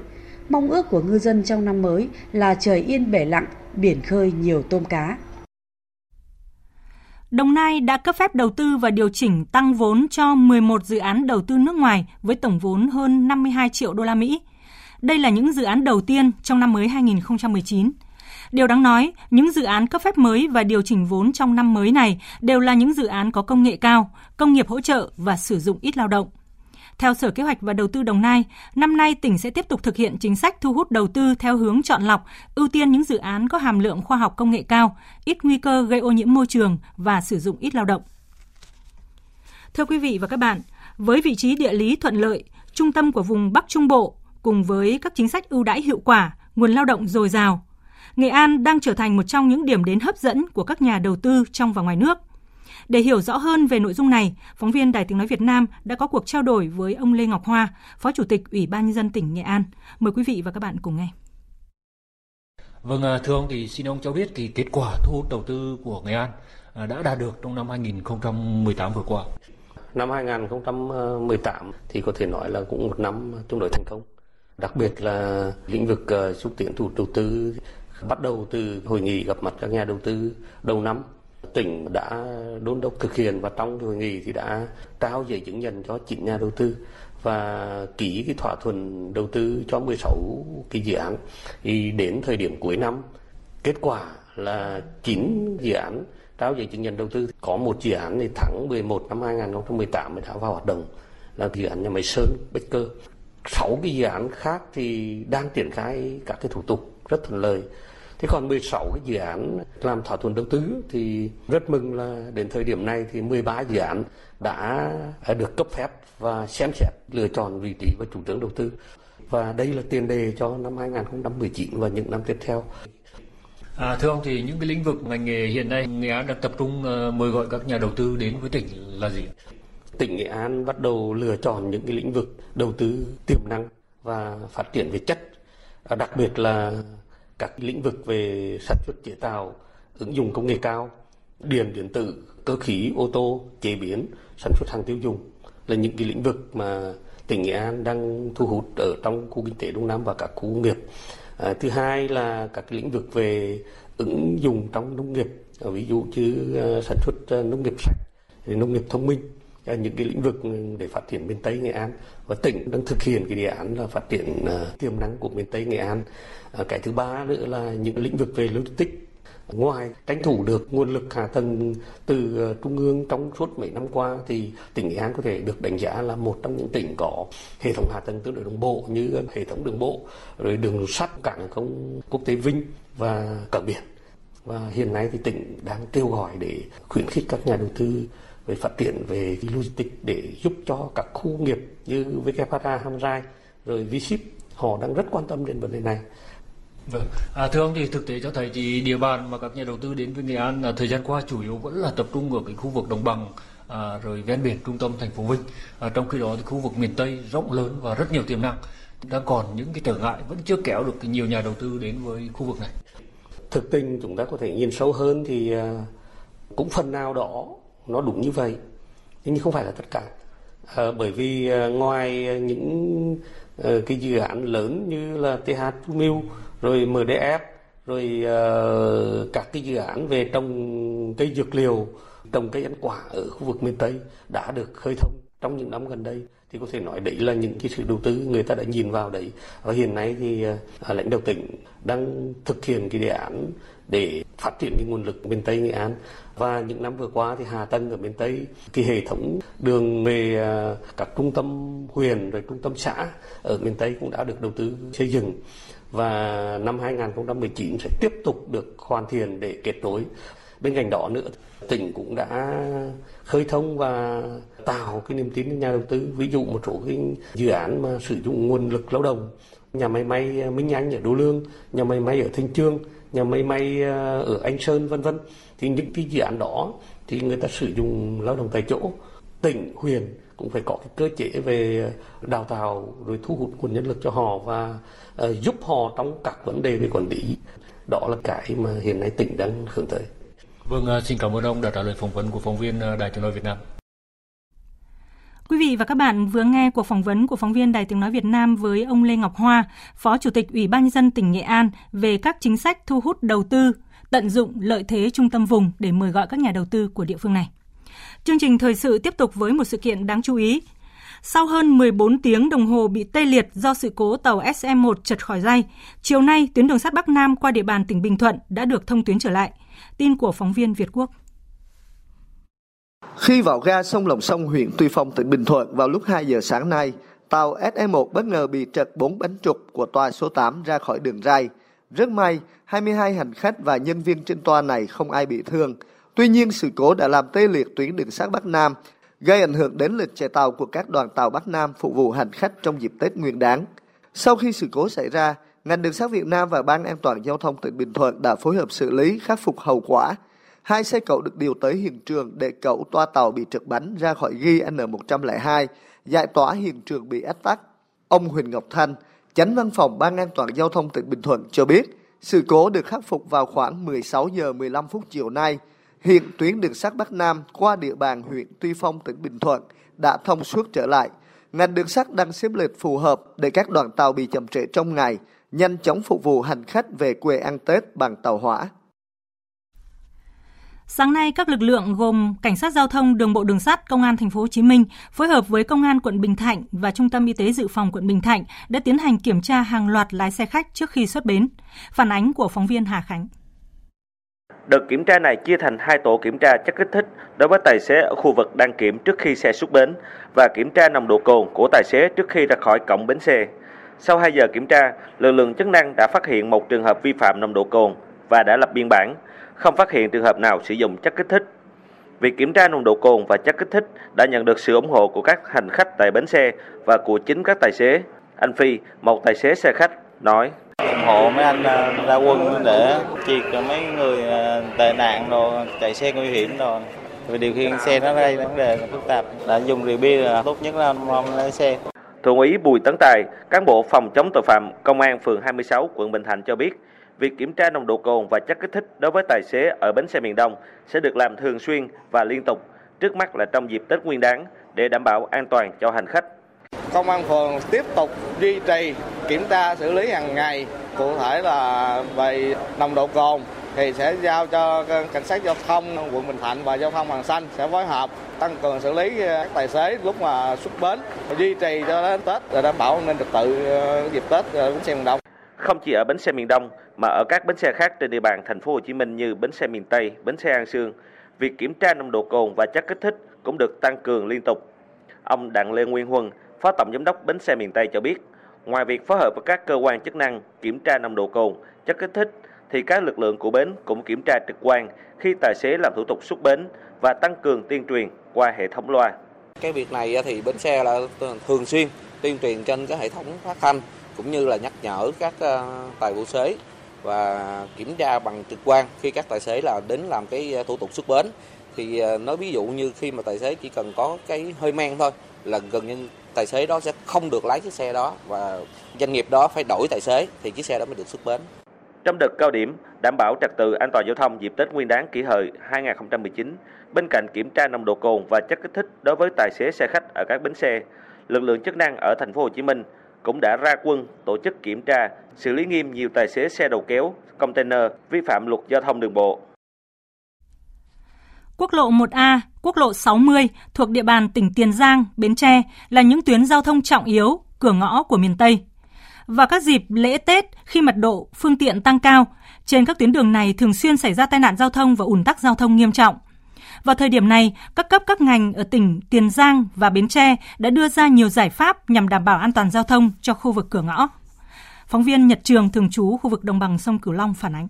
Mong ước của ngư dân trong năm mới là trời yên bể lặng, biển khơi nhiều tôm cá. Đồng Nai đã cấp phép đầu tư và điều chỉnh tăng vốn cho 11 dự án đầu tư nước ngoài với tổng vốn hơn 52 triệu đô la Mỹ. Đây là những dự án đầu tiên trong năm mới 2019. Điều đáng nói, những dự án cấp phép mới và điều chỉnh vốn trong năm mới này đều là những dự án có công nghệ cao, công nghiệp hỗ trợ và sử dụng ít lao động. Theo Sở Kế hoạch và Đầu tư Đồng Nai, năm nay tỉnh sẽ tiếp tục thực hiện chính sách thu hút đầu tư theo hướng chọn lọc, ưu tiên những dự án có hàm lượng khoa học công nghệ cao, ít nguy cơ gây ô nhiễm môi trường và sử dụng ít lao động. Thưa quý vị và các bạn, với vị trí địa lý thuận lợi, trung tâm của vùng Bắc Trung Bộ cùng với các chính sách ưu đãi hiệu quả, nguồn lao động dồi dào, Nghệ An đang trở thành một trong những điểm đến hấp dẫn của các nhà đầu tư trong và ngoài nước. Để hiểu rõ hơn về nội dung này, phóng viên Đài Tiếng Nói Việt Nam đã có cuộc trao đổi với ông Lê Ngọc Hoa, Phó Chủ tịch Ủy ban Nhân dân tỉnh Nghệ An. Mời quý vị và các bạn cùng nghe. Vâng, à, thưa ông thì xin ông cho biết thì kết quả thu hút đầu tư của Nghệ An à, đã đạt được trong năm 2018 vừa qua. Năm 2018 thì có thể nói là cũng một năm tương đối thành công đặc biệt là lĩnh vực uh, xúc tiến thu đầu tư Bắt đầu từ hội nghị gặp mặt các nhà đầu tư đầu năm, tỉnh đã đôn đốc thực hiện và trong hội nghị thì đã trao giấy chứng nhận cho 9 nhà đầu tư và ký cái thỏa thuận đầu tư cho 16 cái dự án. Thì đến thời điểm cuối năm, kết quả là 9 dự án trao giấy chứng nhận đầu tư. Có một dự án thì tháng 11 năm 2018 mới đã vào hoạt động là dự án nhà máy Sơn, Bách Cơ. Sáu cái dự án khác thì đang triển khai các cái thủ tục rất thuận lợi. Thế còn 16 cái dự án làm thỏa thuận đầu tư thì rất mừng là đến thời điểm này thì 13 dự án đã được cấp phép và xem xét lựa chọn vị trí và chủ trương đầu tư. Và đây là tiền đề cho năm 2019 và những năm tiếp theo. À, thưa ông thì những cái lĩnh vực ngành nghề hiện nay Nghệ An đang tập trung uh, mời gọi các nhà đầu tư đến với tỉnh là gì? Tỉnh Nghệ An bắt đầu lựa chọn những cái lĩnh vực đầu tư tiềm năng và phát triển về chất, đặc biệt là các lĩnh vực về sản xuất chế tạo, ứng dụng công nghệ cao, điện điện tử, cơ khí, ô tô, chế biến, sản xuất hàng tiêu dùng là những cái lĩnh vực mà tỉnh Nghệ An đang thu hút ở trong khu kinh tế Đông Nam và các khu công nghiệp. À, thứ hai là các lĩnh vực về ứng dụng trong nông nghiệp, ví dụ như uh, sản xuất uh, nông nghiệp sạch, nông nghiệp thông minh, những cái lĩnh vực để phát triển miền Tây Nghệ An. Và tỉnh đang thực hiện cái đề án là phát triển ờ, tiềm năng của miền Tây Nghệ An. Ờ, cái thứ ba nữa là những lĩnh vực về logistics. Ngoài tranh thủ được nguồn lực hạ tầng từ ờ, trung ương trong suốt mấy năm qua, thì tỉnh Nghệ An có thể được đánh giá là một trong những tỉnh có hệ thống hạ tầng tương đối đồng bộ như hệ thống đường bộ, rồi đường sắt, cảng không quốc tế Vinh và cảng biển. Và hiện nay thì tỉnh đang kêu gọi để khuyến khích các nhà đầu tư về phát triển về logistics để giúp cho các khu nghiệp như WHA Hamrai rồi V-Ship họ đang rất quan tâm đến vấn đề này Vâng, à, thưa ông thì thực tế cho thấy thì địa bàn mà các nhà đầu tư đến với Nghệ An là thời gian qua chủ yếu vẫn là tập trung ở cái khu vực đồng bằng à, rồi ven biển trung tâm thành phố Vinh. À, trong khi đó thì khu vực miền Tây rộng lớn và rất nhiều tiềm năng đang còn những cái trở ngại vẫn chưa kéo được nhiều nhà đầu tư đến với khu vực này. Thực tình chúng ta có thể nhìn sâu hơn thì cũng phần nào đó nó đúng như vậy nhưng không phải là tất cả. À, bởi vì ờ, ngoài những ờ, cái dự án lớn như là TH Mill rồi MDF rồi uh, các cái dự án về trồng cây dược liệu trồng cây ăn quả ở khu vực miền Tây đã được khơi thông trong những năm gần đây thì có thể nói đấy là những cái sự đầu tư người ta đã nhìn vào đấy và hiện nay thì uh, lãnh đạo tỉnh đang thực hiện cái đề án để phát triển cái nguồn lực miền Tây Nghệ An và những năm vừa qua thì Hà Tân ở miền Tây cái hệ thống đường về à, các trung tâm huyện rồi trung tâm xã ở miền Tây cũng đã được đầu tư xây dựng và năm 2019 sẽ tiếp tục được hoàn thiện để kết nối. Bên cạnh đó nữa, tỉnh cũng đã khơi thông và tạo cái niềm tin cho nhà đầu tư. Ví dụ một số cái dự án mà sử dụng nguồn lực lao động, nhà máy may Minh Anh ở Đô Lương, nhà máy may ở Thanh Trương, nhà máy may ờ, ở Anh Sơn vân vân. Thì những cái dự án đó thì người ta sử dụng lao động tại chỗ. Tỉnh, huyện cũng phải có cái cơ chế về ờ, đào tạo rồi thu hút nguồn nhân lực cho họ và uh, giúp họ trong các vấn đề về quản lý đó là cái mà hiện nay tỉnh đang hướng tới. Vâng, xin cảm ơn ông đã trả lời phỏng vấn của phóng viên Đài Truyền Hình Việt Nam. Quý vị và các bạn vừa nghe cuộc phỏng vấn của phóng viên Đài Tiếng Nói Việt Nam với ông Lê Ngọc Hoa, Phó Chủ tịch Ủy ban nhân dân tỉnh Nghệ An về các chính sách thu hút đầu tư, tận dụng lợi thế trung tâm vùng để mời gọi các nhà đầu tư của địa phương này. Chương trình thời sự tiếp tục với một sự kiện đáng chú ý. Sau hơn 14 tiếng đồng hồ bị tê liệt do sự cố tàu SM1 chật khỏi dây, chiều nay tuyến đường sắt Bắc Nam qua địa bàn tỉnh Bình Thuận đã được thông tuyến trở lại. Tin của phóng viên Việt Quốc. Khi vào ga sông Lòng Sông huyện Tuy Phong tỉnh Bình Thuận vào lúc 2 giờ sáng nay, tàu SE1 bất ngờ bị trật bốn bánh trục của toa số 8 ra khỏi đường ray. Rất may, 22 hành khách và nhân viên trên toa này không ai bị thương. Tuy nhiên, sự cố đã làm tê liệt tuyến đường sắt Bắc Nam, gây ảnh hưởng đến lịch chạy tàu của các đoàn tàu Bắc Nam phục vụ hành khách trong dịp Tết Nguyên đán. Sau khi sự cố xảy ra, ngành đường sắt Việt Nam và Ban An toàn giao thông tỉnh Bình Thuận đã phối hợp xử lý khắc phục hậu quả. Hai xe cẩu được điều tới hiện trường để cẩu toa tàu bị trượt bánh ra khỏi ghi N102, giải tỏa hiện trường bị ách tắc. Ông Huỳnh Ngọc Thanh, chánh văn phòng Ban An toàn giao thông tỉnh Bình Thuận cho biết, sự cố được khắc phục vào khoảng 16 giờ 15 phút chiều nay. Hiện tuyến đường sắt Bắc Nam qua địa bàn huyện Tuy Phong tỉnh Bình Thuận đã thông suốt trở lại. Ngành đường sắt đang xếp lịch phù hợp để các đoàn tàu bị chậm trễ trong ngày nhanh chóng phục vụ hành khách về quê ăn Tết bằng tàu hỏa. Sáng nay, các lực lượng gồm Cảnh sát giao thông, Đường bộ đường sắt, Công an thành phố Hồ Chí Minh phối hợp với Công an quận Bình Thạnh và Trung tâm Y tế dự phòng quận Bình Thạnh đã tiến hành kiểm tra hàng loạt lái xe khách trước khi xuất bến. Phản ánh của phóng viên Hà Khánh. Đợt kiểm tra này chia thành hai tổ kiểm tra chất kích thích đối với tài xế ở khu vực đăng kiểm trước khi xe xuất bến và kiểm tra nồng độ cồn của tài xế trước khi ra khỏi cổng bến xe. Sau 2 giờ kiểm tra, lực lượng chức năng đã phát hiện một trường hợp vi phạm nồng độ cồn và đã lập biên bản, không phát hiện trường hợp nào sử dụng chất kích thích. Việc kiểm tra nồng độ cồn và chất kích thích đã nhận được sự ủng hộ của các hành khách tại bến xe và của chính các tài xế. Anh Phi, một tài xế xe khách, nói ủng hộ mấy anh à, ra quân để triệt mấy người à, tệ nạn rồi chạy xe nguy hiểm rồi vì điều khiển xe nó gây vấn đề phức tạp đã dùng rượu bia là tốt nhất là không lái xe Thượng úy Bùi Tấn Tài, cán bộ phòng chống tội phạm Công an phường 26 quận Bình Thạnh cho biết, việc kiểm tra nồng độ cồn và chất kích thích đối với tài xế ở bến xe miền Đông sẽ được làm thường xuyên và liên tục, trước mắt là trong dịp Tết Nguyên đán để đảm bảo an toàn cho hành khách. Công an phường tiếp tục duy trì kiểm tra xử lý hàng ngày, cụ thể là về nồng độ cồn thì sẽ giao cho cảnh sát giao thông quận Bình Thạnh và giao thông Hoàng Xanh sẽ phối hợp tăng cường xử lý các tài xế lúc mà xuất bến duy trì cho đến Tết để đảm bảo an ninh trật tự ờ, dịp Tết ở bến xe miền Đông. Không chỉ ở bến xe miền Đông mà ở các bến xe khác trên địa bàn thành phố Hồ Chí Minh như bến xe miền Tây, bến xe An Sương, việc kiểm tra nồng độ cồn và chất kích thích cũng được tăng cường liên tục. Ông Đặng Lê Nguyên Huân, Phó Tổng Giám đốc bến xe miền Tây cho biết, ngoài việc phối hợp với các cơ quan chức năng kiểm tra nồng độ cồn, chất kích thích, thì các lực lượng của bến cũng kiểm tra trực quan khi tài xế làm thủ tục xuất bến và tăng cường tuyên truyền qua hệ thống loa. Cái việc này thì bến xe là thường xuyên tuyên truyền trên cái hệ thống phát thanh cũng như là nhắc nhở các ờ, tài vụ xế và kiểm tra bằng trực quan khi các tài xế là đến làm cái ờ, thủ tục xuất bến thì ờ, nói ví dụ như khi mà tài xế chỉ cần có cái hơi men thôi là gần như tài xế đó sẽ không được lái chiếc xe đó và doanh nghiệp đó phải đổi tài xế thì chiếc xe đó mới được xuất bến. Trong đợt cao điểm đảm bảo trật tự an toàn giao thông dịp Tết Nguyên đán kỷ hợi 2019, bên cạnh kiểm tra nồng độ cồn và chất kích thích đối với tài xế xe khách ở các bến xe, lực lượng chức năng ở thành phố Hồ Chí Minh cũng đã ra quân tổ chức kiểm tra, xử lý nghiêm nhiều tài xế xe đầu kéo, container vi phạm luật giao thông đường bộ. Quốc lộ 1A, quốc lộ 60 thuộc địa bàn tỉnh Tiền Giang, Bến Tre là những tuyến giao thông trọng yếu, cửa ngõ của miền Tây. Vào các dịp lễ Tết khi mật độ phương tiện tăng cao, trên các tuyến đường này thường xuyên xảy ra tai nạn giao thông và ùn tắc giao thông nghiêm trọng. Vào thời điểm này, các cấp các ngành ở tỉnh Tiền Giang và Bến Tre đã đưa ra nhiều giải pháp nhằm đảm bảo an toàn giao thông cho khu vực cửa ngõ. Phóng viên Nhật Trường thường trú khu vực đồng bằng sông Cửu Long phản ánh.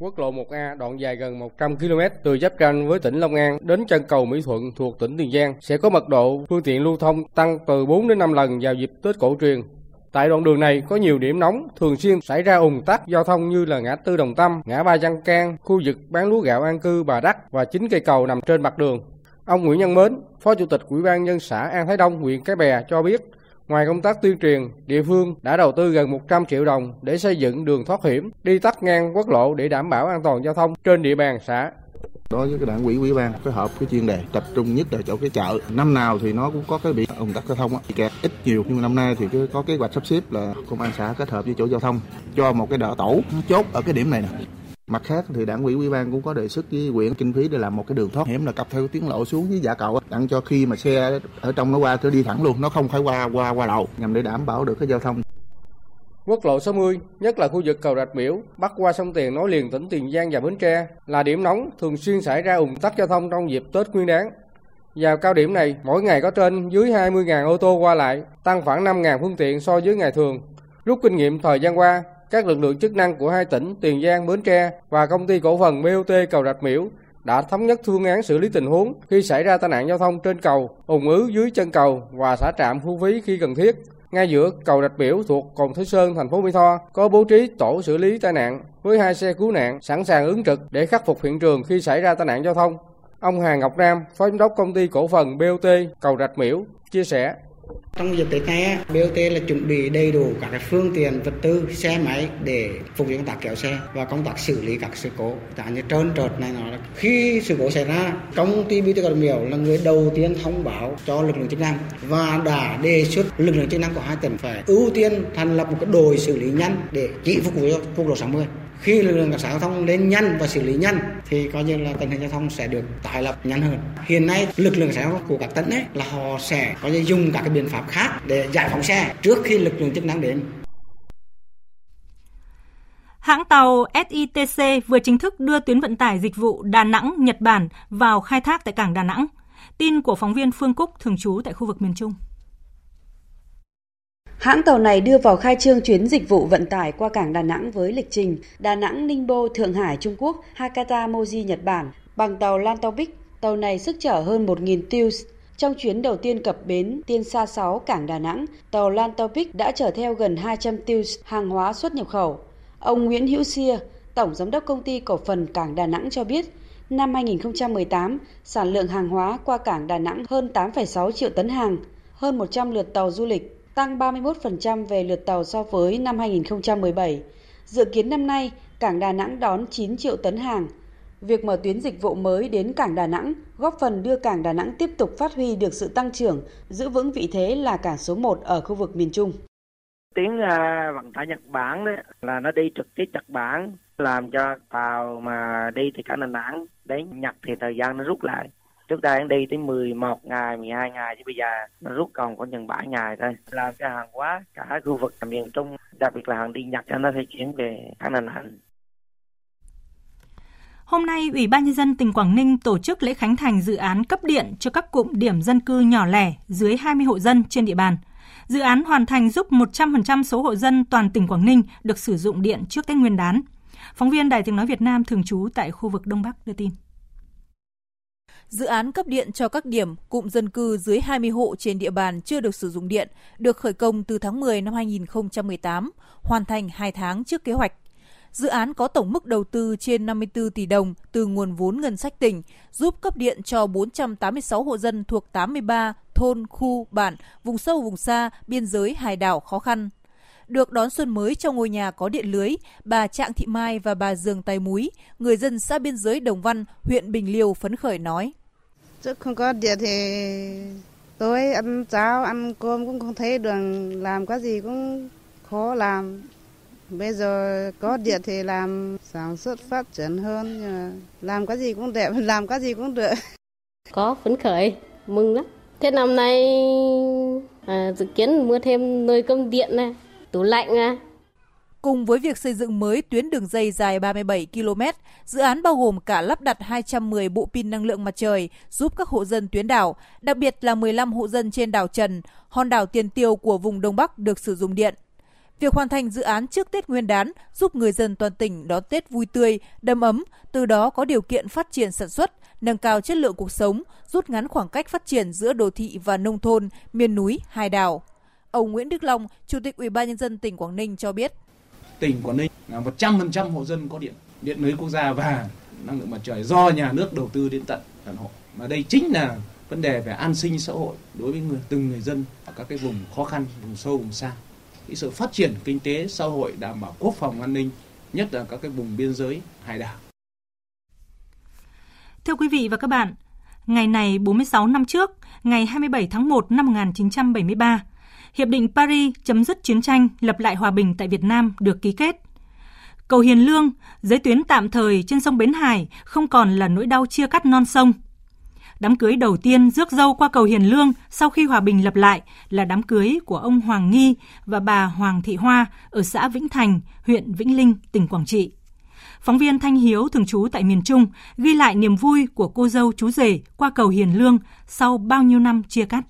Quốc lộ 1A đoạn dài gần 100 km từ giáp ranh với tỉnh Long An đến chân cầu Mỹ Thuận thuộc tỉnh Tiền Giang sẽ có mật độ phương tiện lưu thông tăng từ 4 đến 5 lần vào dịp Tết cổ truyền. Tại đoạn đường này có nhiều điểm nóng thường xuyên xảy ra ủng tắc giao thông như là ngã tư Đồng Tâm, ngã ba Giang Can, khu vực bán lúa gạo an cư Bà Đắc và chính cây cầu nằm trên mặt đường. Ông Nguyễn Nhân Mến, Phó Chủ tịch Ủy ban nhân xã An Thái Đông, huyện Cái Bè cho biết, ngoài công tác tuyên truyền, địa phương đã đầu tư gần 100 triệu đồng để xây dựng đường thoát hiểm, đi tắt ngang quốc lộ để đảm bảo an toàn giao thông trên địa bàn xã đối với cái đảng quỹ ủy ban phối hợp cái chuyên đề tập trung nhất là chỗ cái chợ. Năm nào thì nó cũng có cái bị ủng tắc giao thông kẹt, ít nhiều. Nhưng mà năm nay thì có kế hoạch sắp xếp là công an xã kết hợp với chỗ giao thông cho một cái đỡ tổ chốt ở cái điểm này nè. Mặt khác thì đảng ủy ủy ban cũng có đề xuất với quyện kinh phí để làm một cái đường thoát hiểm là cặp theo tiếng lộ xuống với dạ cầu đặng cho khi mà xe ở trong nó qua thì đi thẳng luôn. Nó không phải qua qua qua đầu nhằm để đảm bảo được cái giao thông. Quốc lộ 60, nhất là khu vực cầu Rạch Miễu, bắc qua sông Tiền nối liền tỉnh Tiền Giang và Bến Tre, là điểm nóng thường xuyên xảy ra ủng tắc giao thông trong dịp Tết Nguyên đán. Vào cao điểm này, mỗi ngày có trên dưới 20.000 ô tô qua lại, tăng khoảng 5.000 phương tiện so với ngày thường. Rút kinh nghiệm thời gian qua, các lực lượng chức năng của hai tỉnh Tiền Giang, Bến Tre và công ty cổ phần BOT cầu Rạch Miễu đã thống nhất phương án xử lý tình huống khi xảy ra tai nạn giao thông trên cầu, ủng ứ dưới chân cầu và xả trạm thu phí khi cần thiết. Ngay giữa cầu Rạch Biểu thuộc Cồn thứ Sơn, thành phố Mỹ Tho có bố trí tổ xử lý tai nạn với hai xe cứu nạn sẵn sàng ứng trực để khắc phục hiện trường khi xảy ra tai nạn giao thông. Ông Hà Ngọc Nam, Phó Giám đốc công ty cổ phần BOT cầu Rạch Miễu chia sẻ trong dịp Tết này, BOT là chuẩn bị đầy đủ các cái phương tiện vật tư, xe máy để phục vụ công tác kéo xe và công tác xử lý các sự cố. tại như trơn trượt này nó là khi sự cố xảy ra, công ty BOT Cà Miểu là người đầu tiên thông báo cho lực lượng chức năng và đã đề xuất lực lượng chức năng của hai tỉnh phải ưu tiên thành lập một cái đội xử lý nhanh để chỉ phục vụ cho quốc lộ 60 khi lực lượng cảnh sát giao thông lên nhanh và xử lý nhanh thì coi như là tình hình giao thông sẽ được tái lập nhanh hơn hiện nay lực lượng cảnh sát giao thông của các tỉnh ấy là họ sẽ có như dùng các cái biện pháp khác để giải phóng xe trước khi lực lượng chức năng đến Hãng tàu SITC vừa chính thức đưa tuyến vận tải dịch vụ Đà Nẵng, Nhật Bản vào khai thác tại cảng Đà Nẵng. Tin của phóng viên Phương Cúc thường trú tại khu vực miền Trung. Hãng tàu này đưa vào khai trương chuyến dịch vụ vận tải qua cảng Đà Nẵng với lịch trình Đà Nẵng Ningbo Thượng Hải Trung Quốc, Hakata Moji Nhật Bản bằng tàu Lantopic. Tàu này sức chở hơn 1.000 tiêu. Trong chuyến đầu tiên cập bến Tiên Sa 6 cảng Đà Nẵng, tàu Lantopic đã chở theo gần 200 tiêu hàng hóa xuất nhập khẩu. Ông Nguyễn Hữu Xia, Tổng Giám đốc Công ty Cổ phần Cảng Đà Nẵng cho biết, năm 2018, sản lượng hàng hóa qua cảng Đà Nẵng hơn 8,6 triệu tấn hàng, hơn 100 lượt tàu du lịch tăng 31% về lượt tàu so với năm 2017. Dự kiến năm nay, cảng Đà Nẵng đón 9 triệu tấn hàng. Việc mở tuyến dịch vụ mới đến cảng Đà Nẵng góp phần đưa cảng Đà Nẵng tiếp tục phát huy được sự tăng trưởng, giữ vững vị thế là cảng số 1 ở khu vực miền Trung. Tuyến uh, vận tải Nhật Bản đấy là nó đi trực tiếp Nhật Bản làm cho tàu mà đi từ cảng Đà Nẵng đến Nhật thì thời gian nó rút lại trước đây anh đi tới 11 ngày 12 ngày chứ bây giờ nó rút còn có chừng 7 ngày thôi làm cho hàng hóa cả khu vực miền Trung đặc biệt là hàng đi Nhật cho nó phải chuyển về các nền hành Hôm nay, Ủy ban Nhân dân tỉnh Quảng Ninh tổ chức lễ khánh thành dự án cấp điện cho các cụm điểm dân cư nhỏ lẻ dưới 20 hộ dân trên địa bàn. Dự án hoàn thành giúp 100% số hộ dân toàn tỉnh Quảng Ninh được sử dụng điện trước Tết Nguyên đán. Phóng viên Đài tiếng nói Việt Nam thường trú tại khu vực Đông Bắc đưa tin. Dự án cấp điện cho các điểm cụm dân cư dưới 20 hộ trên địa bàn chưa được sử dụng điện được khởi công từ tháng 10 năm 2018, hoàn thành 2 tháng trước kế hoạch. Dự án có tổng mức đầu tư trên 54 tỷ đồng từ nguồn vốn ngân sách tỉnh, giúp cấp điện cho 486 hộ dân thuộc 83 thôn, khu, bản, vùng sâu, vùng xa, biên giới, hải đảo khó khăn. Được đón xuân mới trong ngôi nhà có điện lưới, bà Trạng Thị Mai và bà Dương Tài Múi, người dân xã biên giới Đồng Văn, huyện Bình Liêu phấn khởi nói. Chứ không có điện thì tôi ăn cháo, ăn cơm cũng không thấy đường làm cái gì cũng khó làm. Bây giờ có điện thì làm sản xuất phát triển hơn, nhưng làm cái gì cũng đẹp, (laughs) làm cái gì cũng được. Có phấn khởi, mừng lắm. Thế năm nay à, dự kiến mua thêm nồi cơm điện này, tủ lạnh này Cùng với việc xây dựng mới tuyến đường dây dài 37 km, dự án bao gồm cả lắp đặt 210 bộ pin năng lượng mặt trời giúp các hộ dân tuyến đảo, đặc biệt là 15 hộ dân trên đảo Trần, hòn đảo tiền tiêu của vùng Đông Bắc được sử dụng điện. Việc hoàn thành dự án trước Tết Nguyên đán giúp người dân toàn tỉnh đón Tết vui tươi, đầm ấm, từ đó có điều kiện phát triển sản xuất, nâng cao chất lượng cuộc sống, rút ngắn khoảng cách phát triển giữa đô thị và nông thôn, miền núi, hai đảo. Ông Nguyễn Đức Long, Chủ tịch Ủy ban nhân dân tỉnh Quảng Ninh cho biết tỉnh Quảng Ninh là 100% hộ dân có điện, điện lưới quốc gia và năng lượng mặt trời do nhà nước đầu tư đến tận tận hộ. Mà đây chính là vấn đề về an sinh xã hội đối với người từng người dân ở các cái vùng khó khăn, vùng sâu, vùng xa. Cái sự phát triển kinh tế xã hội đảm bảo quốc phòng an ninh, nhất là các cái vùng biên giới, hải đảo. Thưa quý vị và các bạn, ngày này 46 năm trước, ngày 27 tháng 1 năm 1973, Hiệp định Paris chấm dứt chiến tranh, lập lại hòa bình tại Việt Nam được ký kết. Cầu Hiền Lương, giới tuyến tạm thời trên sông Bến Hải không còn là nỗi đau chia cắt non sông. Đám cưới đầu tiên rước dâu qua cầu Hiền Lương sau khi hòa bình lập lại là đám cưới của ông Hoàng Nghi và bà Hoàng Thị Hoa ở xã Vĩnh Thành, huyện Vĩnh Linh, tỉnh Quảng Trị. Phóng viên Thanh Hiếu thường trú tại miền Trung ghi lại niềm vui của cô dâu chú rể qua cầu Hiền Lương sau bao nhiêu năm chia cắt.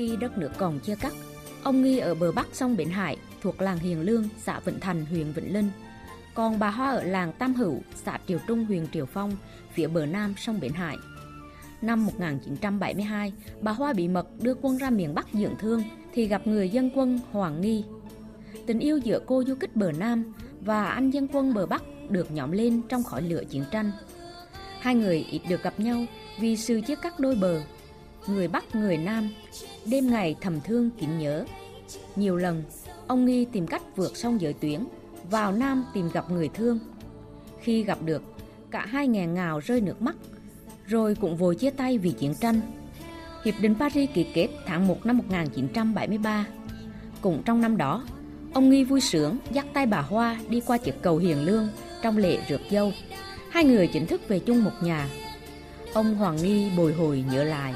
Khi đất nước còn chia cắt, ông Nghi ở bờ bắc sông Bến Hải thuộc làng Hiền Lương, xã Vĩnh Thành, huyện Vĩnh Linh. Còn bà Hoa ở làng Tam Hữu, xã Triều Trung, huyện Triều Phong, phía bờ nam sông Bến Hải. Năm 1972, bà Hoa bị mật đưa quân ra miền Bắc dưỡng thương thì gặp người dân quân Hoàng Nghi. tình yêu giữa cô du kích bờ Nam và anh dân quân bờ Bắc được nhóm lên trong khói lửa chiến tranh. Hai người ít được gặp nhau vì sự chia cắt đôi bờ. Người Bắc, người Nam, đêm ngày thầm thương kín nhớ. Nhiều lần, ông Nghi tìm cách vượt sông giới tuyến, vào Nam tìm gặp người thương. Khi gặp được, cả hai nghẹn ngào rơi nước mắt, rồi cũng vội chia tay vì chiến tranh. Hiệp định Paris ký kết tháng 1 năm 1973. Cũng trong năm đó, ông Nghi vui sướng dắt tay bà Hoa đi qua chiếc cầu Hiền Lương trong lễ rước dâu. Hai người chính thức về chung một nhà. Ông Hoàng Nghi bồi hồi nhớ lại.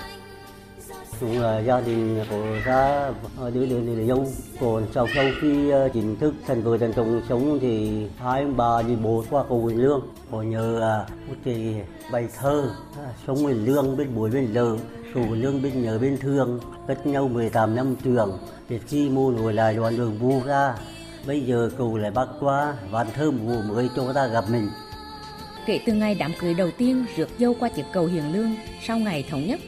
Cũng là ờ, gia đình của ra đưa đưa đưa dâu. Còn sau sau khi ờ, chính thức thành vợ thành chồng sống thì hai bà đi bộ qua cầu Hiền Lương. Có nhờ ờ, một cái bài thơ sống Hiền Lương bên buổi bên lờ Quỳnh lương bên nhớ bên thương cách nhau 18 năm trường thì khi mua ngồi lại đoạn đường vu ra bây giờ cầu lại bắt qua vạn thơ mùa mới cho ta gặp mình kể từ ngày đám cưới đầu tiên rước dâu qua chiếc cầu Hiền Lương sau ngày thống nhất.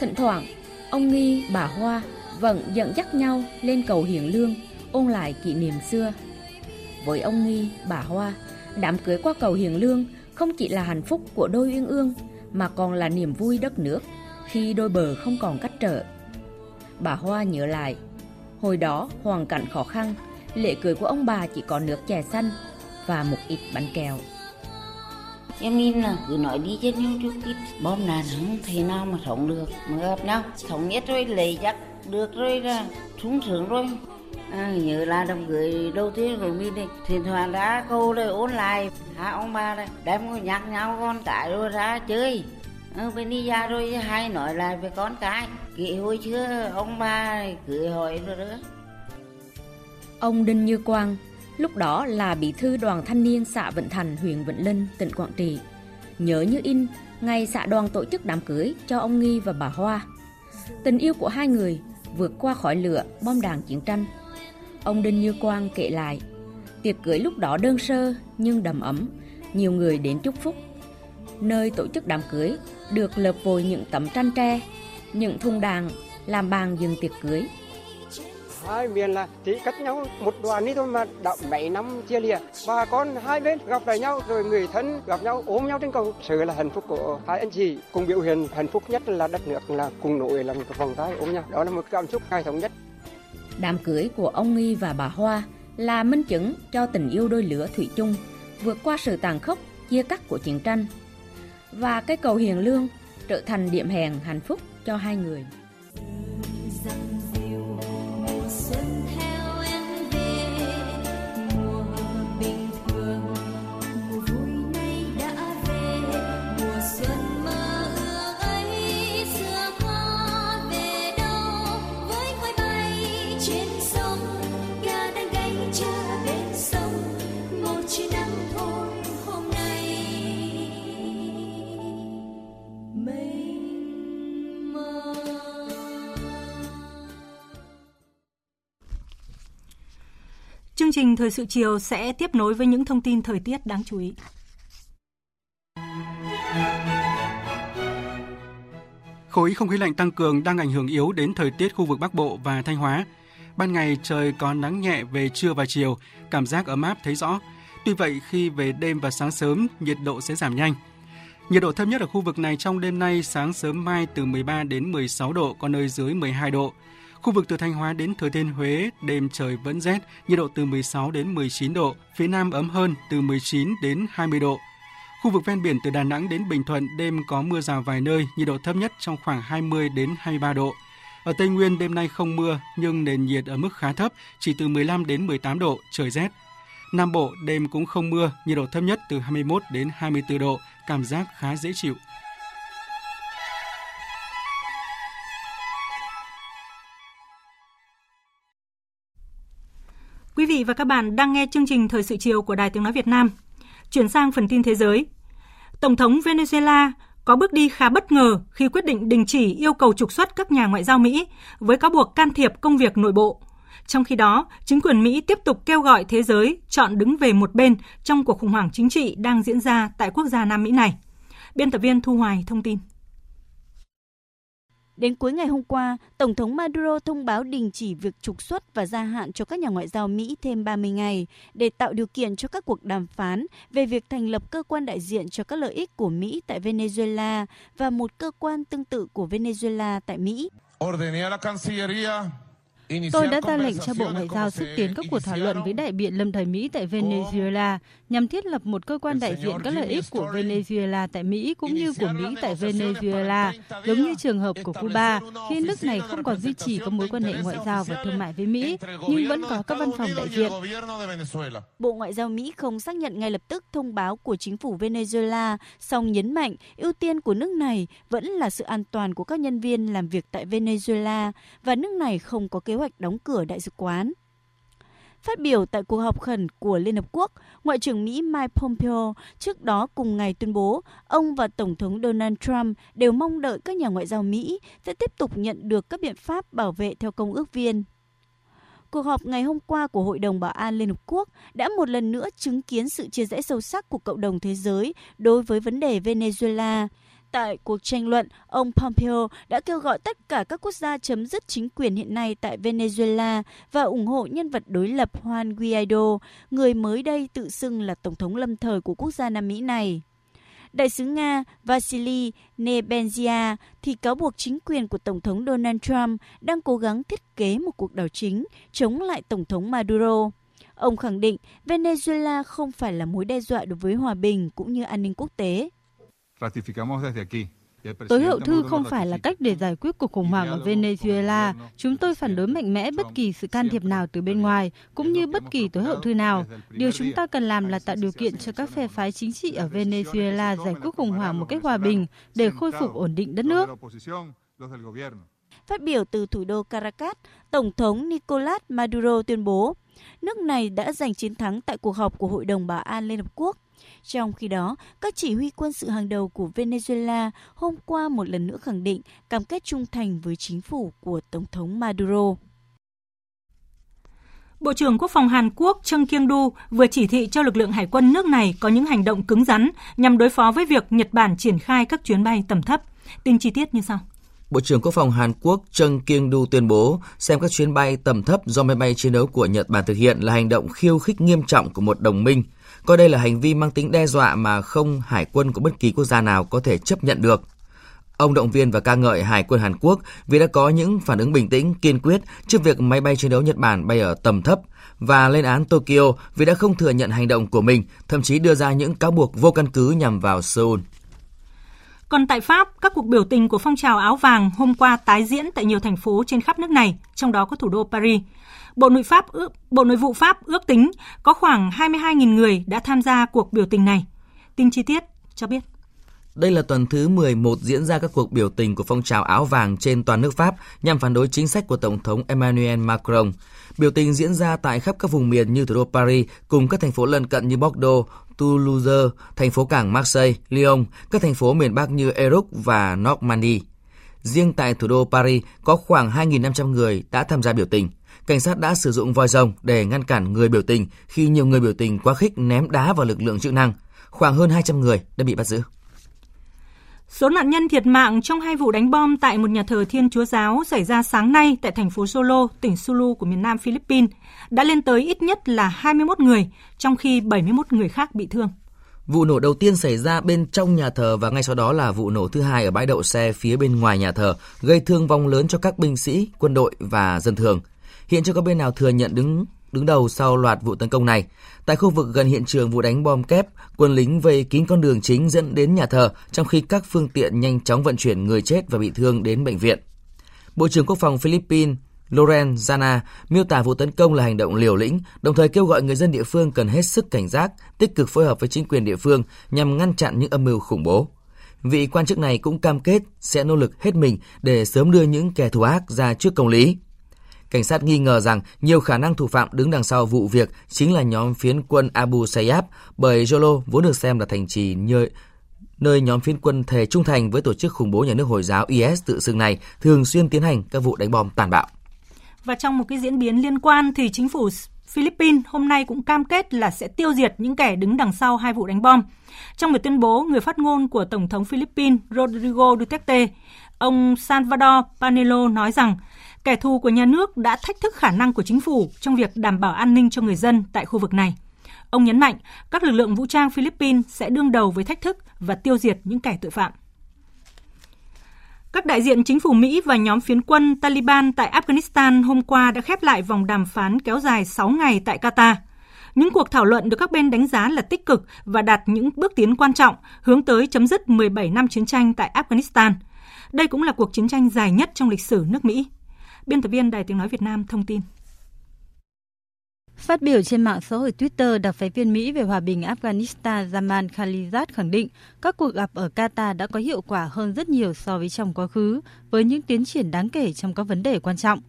Thỉnh thoảng, ông Nghi, bà Hoa vẫn dẫn dắt nhau lên cầu Hiền Lương ôn lại kỷ niệm xưa. Với ông Nghi, bà Hoa, đám cưới qua cầu Hiền Lương không chỉ là hạnh phúc của đôi uyên ương mà còn là niềm vui đất nước khi đôi bờ không còn cách trở. Bà Hoa nhớ lại, hồi đó hoàn cảnh khó khăn, lễ cưới của ông bà chỉ có nước chè xanh và một ít bánh kẹo. Em nhìn là cứ nói đi chết nhau chút ít Bom nạn không thể nào mà sống được. Mà gặp nhau Thống nhất rồi lấy chắc được rồi là sung sướng rồi. À, Nhớ là đồng gửi đầu tiên của mình đi. Thỉnh thoảng ra câu đây ôn lại. Hả ông bà đây Đem có nhắc nhau con cái rồi ra chơi. À, Bên đi ra rồi hai nói lại về con cái. Kỳ hồi chưa ông bà cưới hỏi rồi nữa Ông Đinh Như Quang lúc đó là bí thư đoàn thanh niên xã Vĩnh Thành, huyện Vĩnh Linh, tỉnh Quảng Trị. Nhớ như in, ngày xã đoàn tổ chức đám cưới cho ông Nghi và bà Hoa. Tình yêu của hai người vượt qua khỏi lửa, bom đạn chiến tranh. Ông Đinh Như Quang kể lại, tiệc cưới lúc đó đơn sơ nhưng đầm ấm, nhiều người đến chúc phúc. Nơi tổ chức đám cưới được lợp vội những tấm tranh tre, những thùng đàn làm bàn dừng tiệc cưới hai miền là chỉ cách nhau một đoàn đi thôi mà đã mấy năm chia lìa. Bà con hai bên gặp lại nhau rồi người thân gặp nhau ôm nhau trên cầu. Sự là hạnh phúc của hai anh chị cùng biểu hiện hạnh phúc nhất là đất nước, là cùng nội là một vòng tay ôm nhau. Đó là một cảm xúc hai thống nhất. Đám cưới của ông Nghi và bà Hoa là minh chứng cho tình yêu đôi lửa thủy chung, vượt qua sự tàn khốc, chia cắt của chiến tranh. Và cái cầu hiền lương trở thành điểm hẹn hạnh phúc cho hai người. Chương trình Thời sự chiều sẽ tiếp nối với những thông tin thời tiết đáng chú ý. Khối không khí lạnh tăng cường đang ảnh hưởng yếu đến thời tiết khu vực Bắc Bộ và Thanh Hóa. Ban ngày trời có nắng nhẹ về trưa và chiều, cảm giác ấm áp thấy rõ. Tuy vậy khi về đêm và sáng sớm, nhiệt độ sẽ giảm nhanh. Nhiệt độ thấp nhất ở khu vực này trong đêm nay, sáng sớm mai từ 13 đến 16 độ, có nơi dưới 12 độ. Khu vực từ Thanh Hóa đến Thừa Thiên Huế, đêm trời vẫn rét, nhiệt độ từ 16 đến 19 độ, phía Nam ấm hơn từ 19 đến 20 độ. Khu vực ven biển từ Đà Nẵng đến Bình Thuận đêm có mưa rào vài nơi, nhiệt độ thấp nhất trong khoảng 20 đến 23 độ. Ở Tây Nguyên đêm nay không mưa nhưng nền nhiệt ở mức khá thấp, chỉ từ 15 đến 18 độ, trời rét. Nam Bộ đêm cũng không mưa, nhiệt độ thấp nhất từ 21 đến 24 độ, cảm giác khá dễ chịu. Quý vị và các bạn đang nghe chương trình Thời sự chiều của Đài Tiếng Nói Việt Nam. Chuyển sang phần tin thế giới. Tổng thống Venezuela có bước đi khá bất ngờ khi quyết định đình chỉ yêu cầu trục xuất các nhà ngoại giao Mỹ với cáo buộc can thiệp công việc nội bộ. Trong khi đó, chính quyền Mỹ tiếp tục kêu gọi thế giới chọn đứng về một bên trong cuộc khủng hoảng chính trị đang diễn ra tại quốc gia Nam Mỹ này. Biên tập viên Thu Hoài thông tin. Đến cuối ngày hôm qua, Tổng thống Maduro thông báo đình chỉ việc trục xuất và gia hạn cho các nhà ngoại giao Mỹ thêm 30 ngày để tạo điều kiện cho các cuộc đàm phán về việc thành lập cơ quan đại diện cho các lợi ích của Mỹ tại Venezuela và một cơ quan tương tự của Venezuela tại Mỹ. Tôi đã ra lệnh cho Bộ Ngoại giao xúc tiến các cuộc thảo luận với đại biện lâm thời Mỹ tại Venezuela nhằm thiết lập một cơ quan đại diện các lợi ích của Venezuela tại Mỹ cũng như của Mỹ tại Venezuela, giống như trường hợp của Cuba, khi nước này không còn duy trì các mối quan hệ ngoại giao và thương mại với Mỹ, nhưng vẫn có các văn phòng đại diện. Bộ Ngoại giao Mỹ không xác nhận ngay lập tức thông báo của chính phủ Venezuela, song nhấn mạnh ưu tiên của nước này vẫn là sự an toàn của các nhân viên làm việc tại Venezuela và nước này không có kế hoạch hoạch đóng cửa đại sứ quán. Phát biểu tại cuộc họp khẩn của Liên Hợp Quốc, Ngoại trưởng Mỹ Mike Pompeo trước đó cùng ngày tuyên bố ông và Tổng thống Donald Trump đều mong đợi các nhà ngoại giao Mỹ sẽ tiếp tục nhận được các biện pháp bảo vệ theo công ước viên. Cuộc họp ngày hôm qua của Hội đồng Bảo an Liên Hợp Quốc đã một lần nữa chứng kiến sự chia rẽ sâu sắc của cộng đồng thế giới đối với vấn đề Venezuela. Tại cuộc tranh luận, ông Pompeo đã kêu gọi tất cả các quốc gia chấm dứt chính quyền hiện nay tại Venezuela và ủng hộ nhân vật đối lập Juan Guaido, người mới đây tự xưng là tổng thống lâm thời của quốc gia Nam Mỹ này. Đại sứ Nga Vasily Nebenzia thì cáo buộc chính quyền của Tổng thống Donald Trump đang cố gắng thiết kế một cuộc đảo chính chống lại Tổng thống Maduro. Ông khẳng định Venezuela không phải là mối đe dọa đối với hòa bình cũng như an ninh quốc tế. Tối hậu thư không phải là cách để giải quyết cuộc khủng hoảng ở Venezuela. Chúng tôi phản đối mạnh mẽ bất kỳ sự can thiệp nào từ bên ngoài, cũng như bất kỳ tối hậu thư nào. Điều chúng ta cần làm là tạo điều kiện cho các phe phái chính trị ở Venezuela giải quyết khủng hoảng một cách hòa bình để khôi phục ổn định đất nước. Phát biểu từ thủ đô Caracas, Tổng thống Nicolas Maduro tuyên bố nước này đã giành chiến thắng tại cuộc họp của Hội đồng Bảo an Liên Hợp Quốc. Trong khi đó, các chỉ huy quân sự hàng đầu của Venezuela hôm qua một lần nữa khẳng định cam kết trung thành với chính phủ của Tổng thống Maduro. Bộ trưởng Quốc phòng Hàn Quốc Chung Kyung-du vừa chỉ thị cho lực lượng hải quân nước này có những hành động cứng rắn nhằm đối phó với việc Nhật Bản triển khai các chuyến bay tầm thấp. Tin chi tiết như sau. Bộ trưởng Quốc phòng Hàn Quốc Chung Kyung-du tuyên bố xem các chuyến bay tầm thấp do máy bay chiến đấu của Nhật Bản thực hiện là hành động khiêu khích nghiêm trọng của một đồng minh, coi đây là hành vi mang tính đe dọa mà không hải quân của bất kỳ quốc gia nào có thể chấp nhận được. Ông động viên và ca ngợi Hải quân Hàn Quốc vì đã có những phản ứng bình tĩnh, kiên quyết trước việc máy bay chiến đấu Nhật Bản bay ở tầm thấp và lên án Tokyo vì đã không thừa nhận hành động của mình, thậm chí đưa ra những cáo buộc vô căn cứ nhằm vào Seoul. Còn tại Pháp, các cuộc biểu tình của phong trào áo vàng hôm qua tái diễn tại nhiều thành phố trên khắp nước này, trong đó có thủ đô Paris. Bộ Nội Pháp ước, Bộ Nội vụ Pháp ước tính có khoảng 22.000 người đã tham gia cuộc biểu tình này. Tin chi tiết cho biết. Đây là tuần thứ 11 diễn ra các cuộc biểu tình của phong trào áo vàng trên toàn nước Pháp nhằm phản đối chính sách của Tổng thống Emmanuel Macron. Biểu tình diễn ra tại khắp các vùng miền như thủ đô Paris cùng các thành phố lân cận như Bordeaux, Toulouse, thành phố cảng Marseille, Lyon, các thành phố miền Bắc như Eruc và Normandy. Riêng tại thủ đô Paris có khoảng 2.500 người đã tham gia biểu tình. Cảnh sát đã sử dụng voi rồng để ngăn cản người biểu tình khi nhiều người biểu tình quá khích ném đá vào lực lượng chức năng. Khoảng hơn 200 người đã bị bắt giữ. Số nạn nhân thiệt mạng trong hai vụ đánh bom tại một nhà thờ Thiên Chúa Giáo xảy ra sáng nay tại thành phố Solo, tỉnh Sulu của miền Nam Philippines đã lên tới ít nhất là 21 người, trong khi 71 người khác bị thương. Vụ nổ đầu tiên xảy ra bên trong nhà thờ và ngay sau đó là vụ nổ thứ hai ở bãi đậu xe phía bên ngoài nhà thờ, gây thương vong lớn cho các binh sĩ, quân đội và dân thường. Hiện chưa có bên nào thừa nhận đứng đứng đầu sau loạt vụ tấn công này. Tại khu vực gần hiện trường vụ đánh bom kép, quân lính vây kín con đường chính dẫn đến nhà thờ, trong khi các phương tiện nhanh chóng vận chuyển người chết và bị thương đến bệnh viện. Bộ trưởng Quốc phòng Philippines Loren Zana miêu tả vụ tấn công là hành động liều lĩnh, đồng thời kêu gọi người dân địa phương cần hết sức cảnh giác, tích cực phối hợp với chính quyền địa phương nhằm ngăn chặn những âm mưu khủng bố. Vị quan chức này cũng cam kết sẽ nỗ lực hết mình để sớm đưa những kẻ thù ác ra trước công lý. Cảnh sát nghi ngờ rằng nhiều khả năng thủ phạm đứng đằng sau vụ việc chính là nhóm phiến quân Abu Sayyaf bởi Jolo vốn được xem là thành trì nơi, nơi nhóm phiến quân thề trung thành với tổ chức khủng bố nhà nước Hồi giáo IS tự xưng này thường xuyên tiến hành các vụ đánh bom tàn bạo. Và trong một cái diễn biến liên quan thì chính phủ Philippines hôm nay cũng cam kết là sẽ tiêu diệt những kẻ đứng đằng sau hai vụ đánh bom. Trong một tuyên bố, người phát ngôn của Tổng thống Philippines Rodrigo Duterte, ông Salvador Panelo nói rằng kẻ thù của nhà nước đã thách thức khả năng của chính phủ trong việc đảm bảo an ninh cho người dân tại khu vực này. Ông nhấn mạnh, các lực lượng vũ trang Philippines sẽ đương đầu với thách thức và tiêu diệt những kẻ tội phạm. Các đại diện chính phủ Mỹ và nhóm phiến quân Taliban tại Afghanistan hôm qua đã khép lại vòng đàm phán kéo dài 6 ngày tại Qatar. Những cuộc thảo luận được các bên đánh giá là tích cực và đạt những bước tiến quan trọng, hướng tới chấm dứt 17 năm chiến tranh tại Afghanistan. Đây cũng là cuộc chiến tranh dài nhất trong lịch sử nước Mỹ. Biên tập viên Đài Tiếng Nói Việt Nam thông tin. Phát biểu trên mạng xã hội Twitter, đặc phái viên Mỹ về hòa bình Afghanistan Zaman Khalilzad khẳng định các cuộc gặp ở Qatar đã có hiệu quả hơn rất nhiều so với trong quá khứ, với những tiến triển đáng kể trong các vấn đề quan trọng.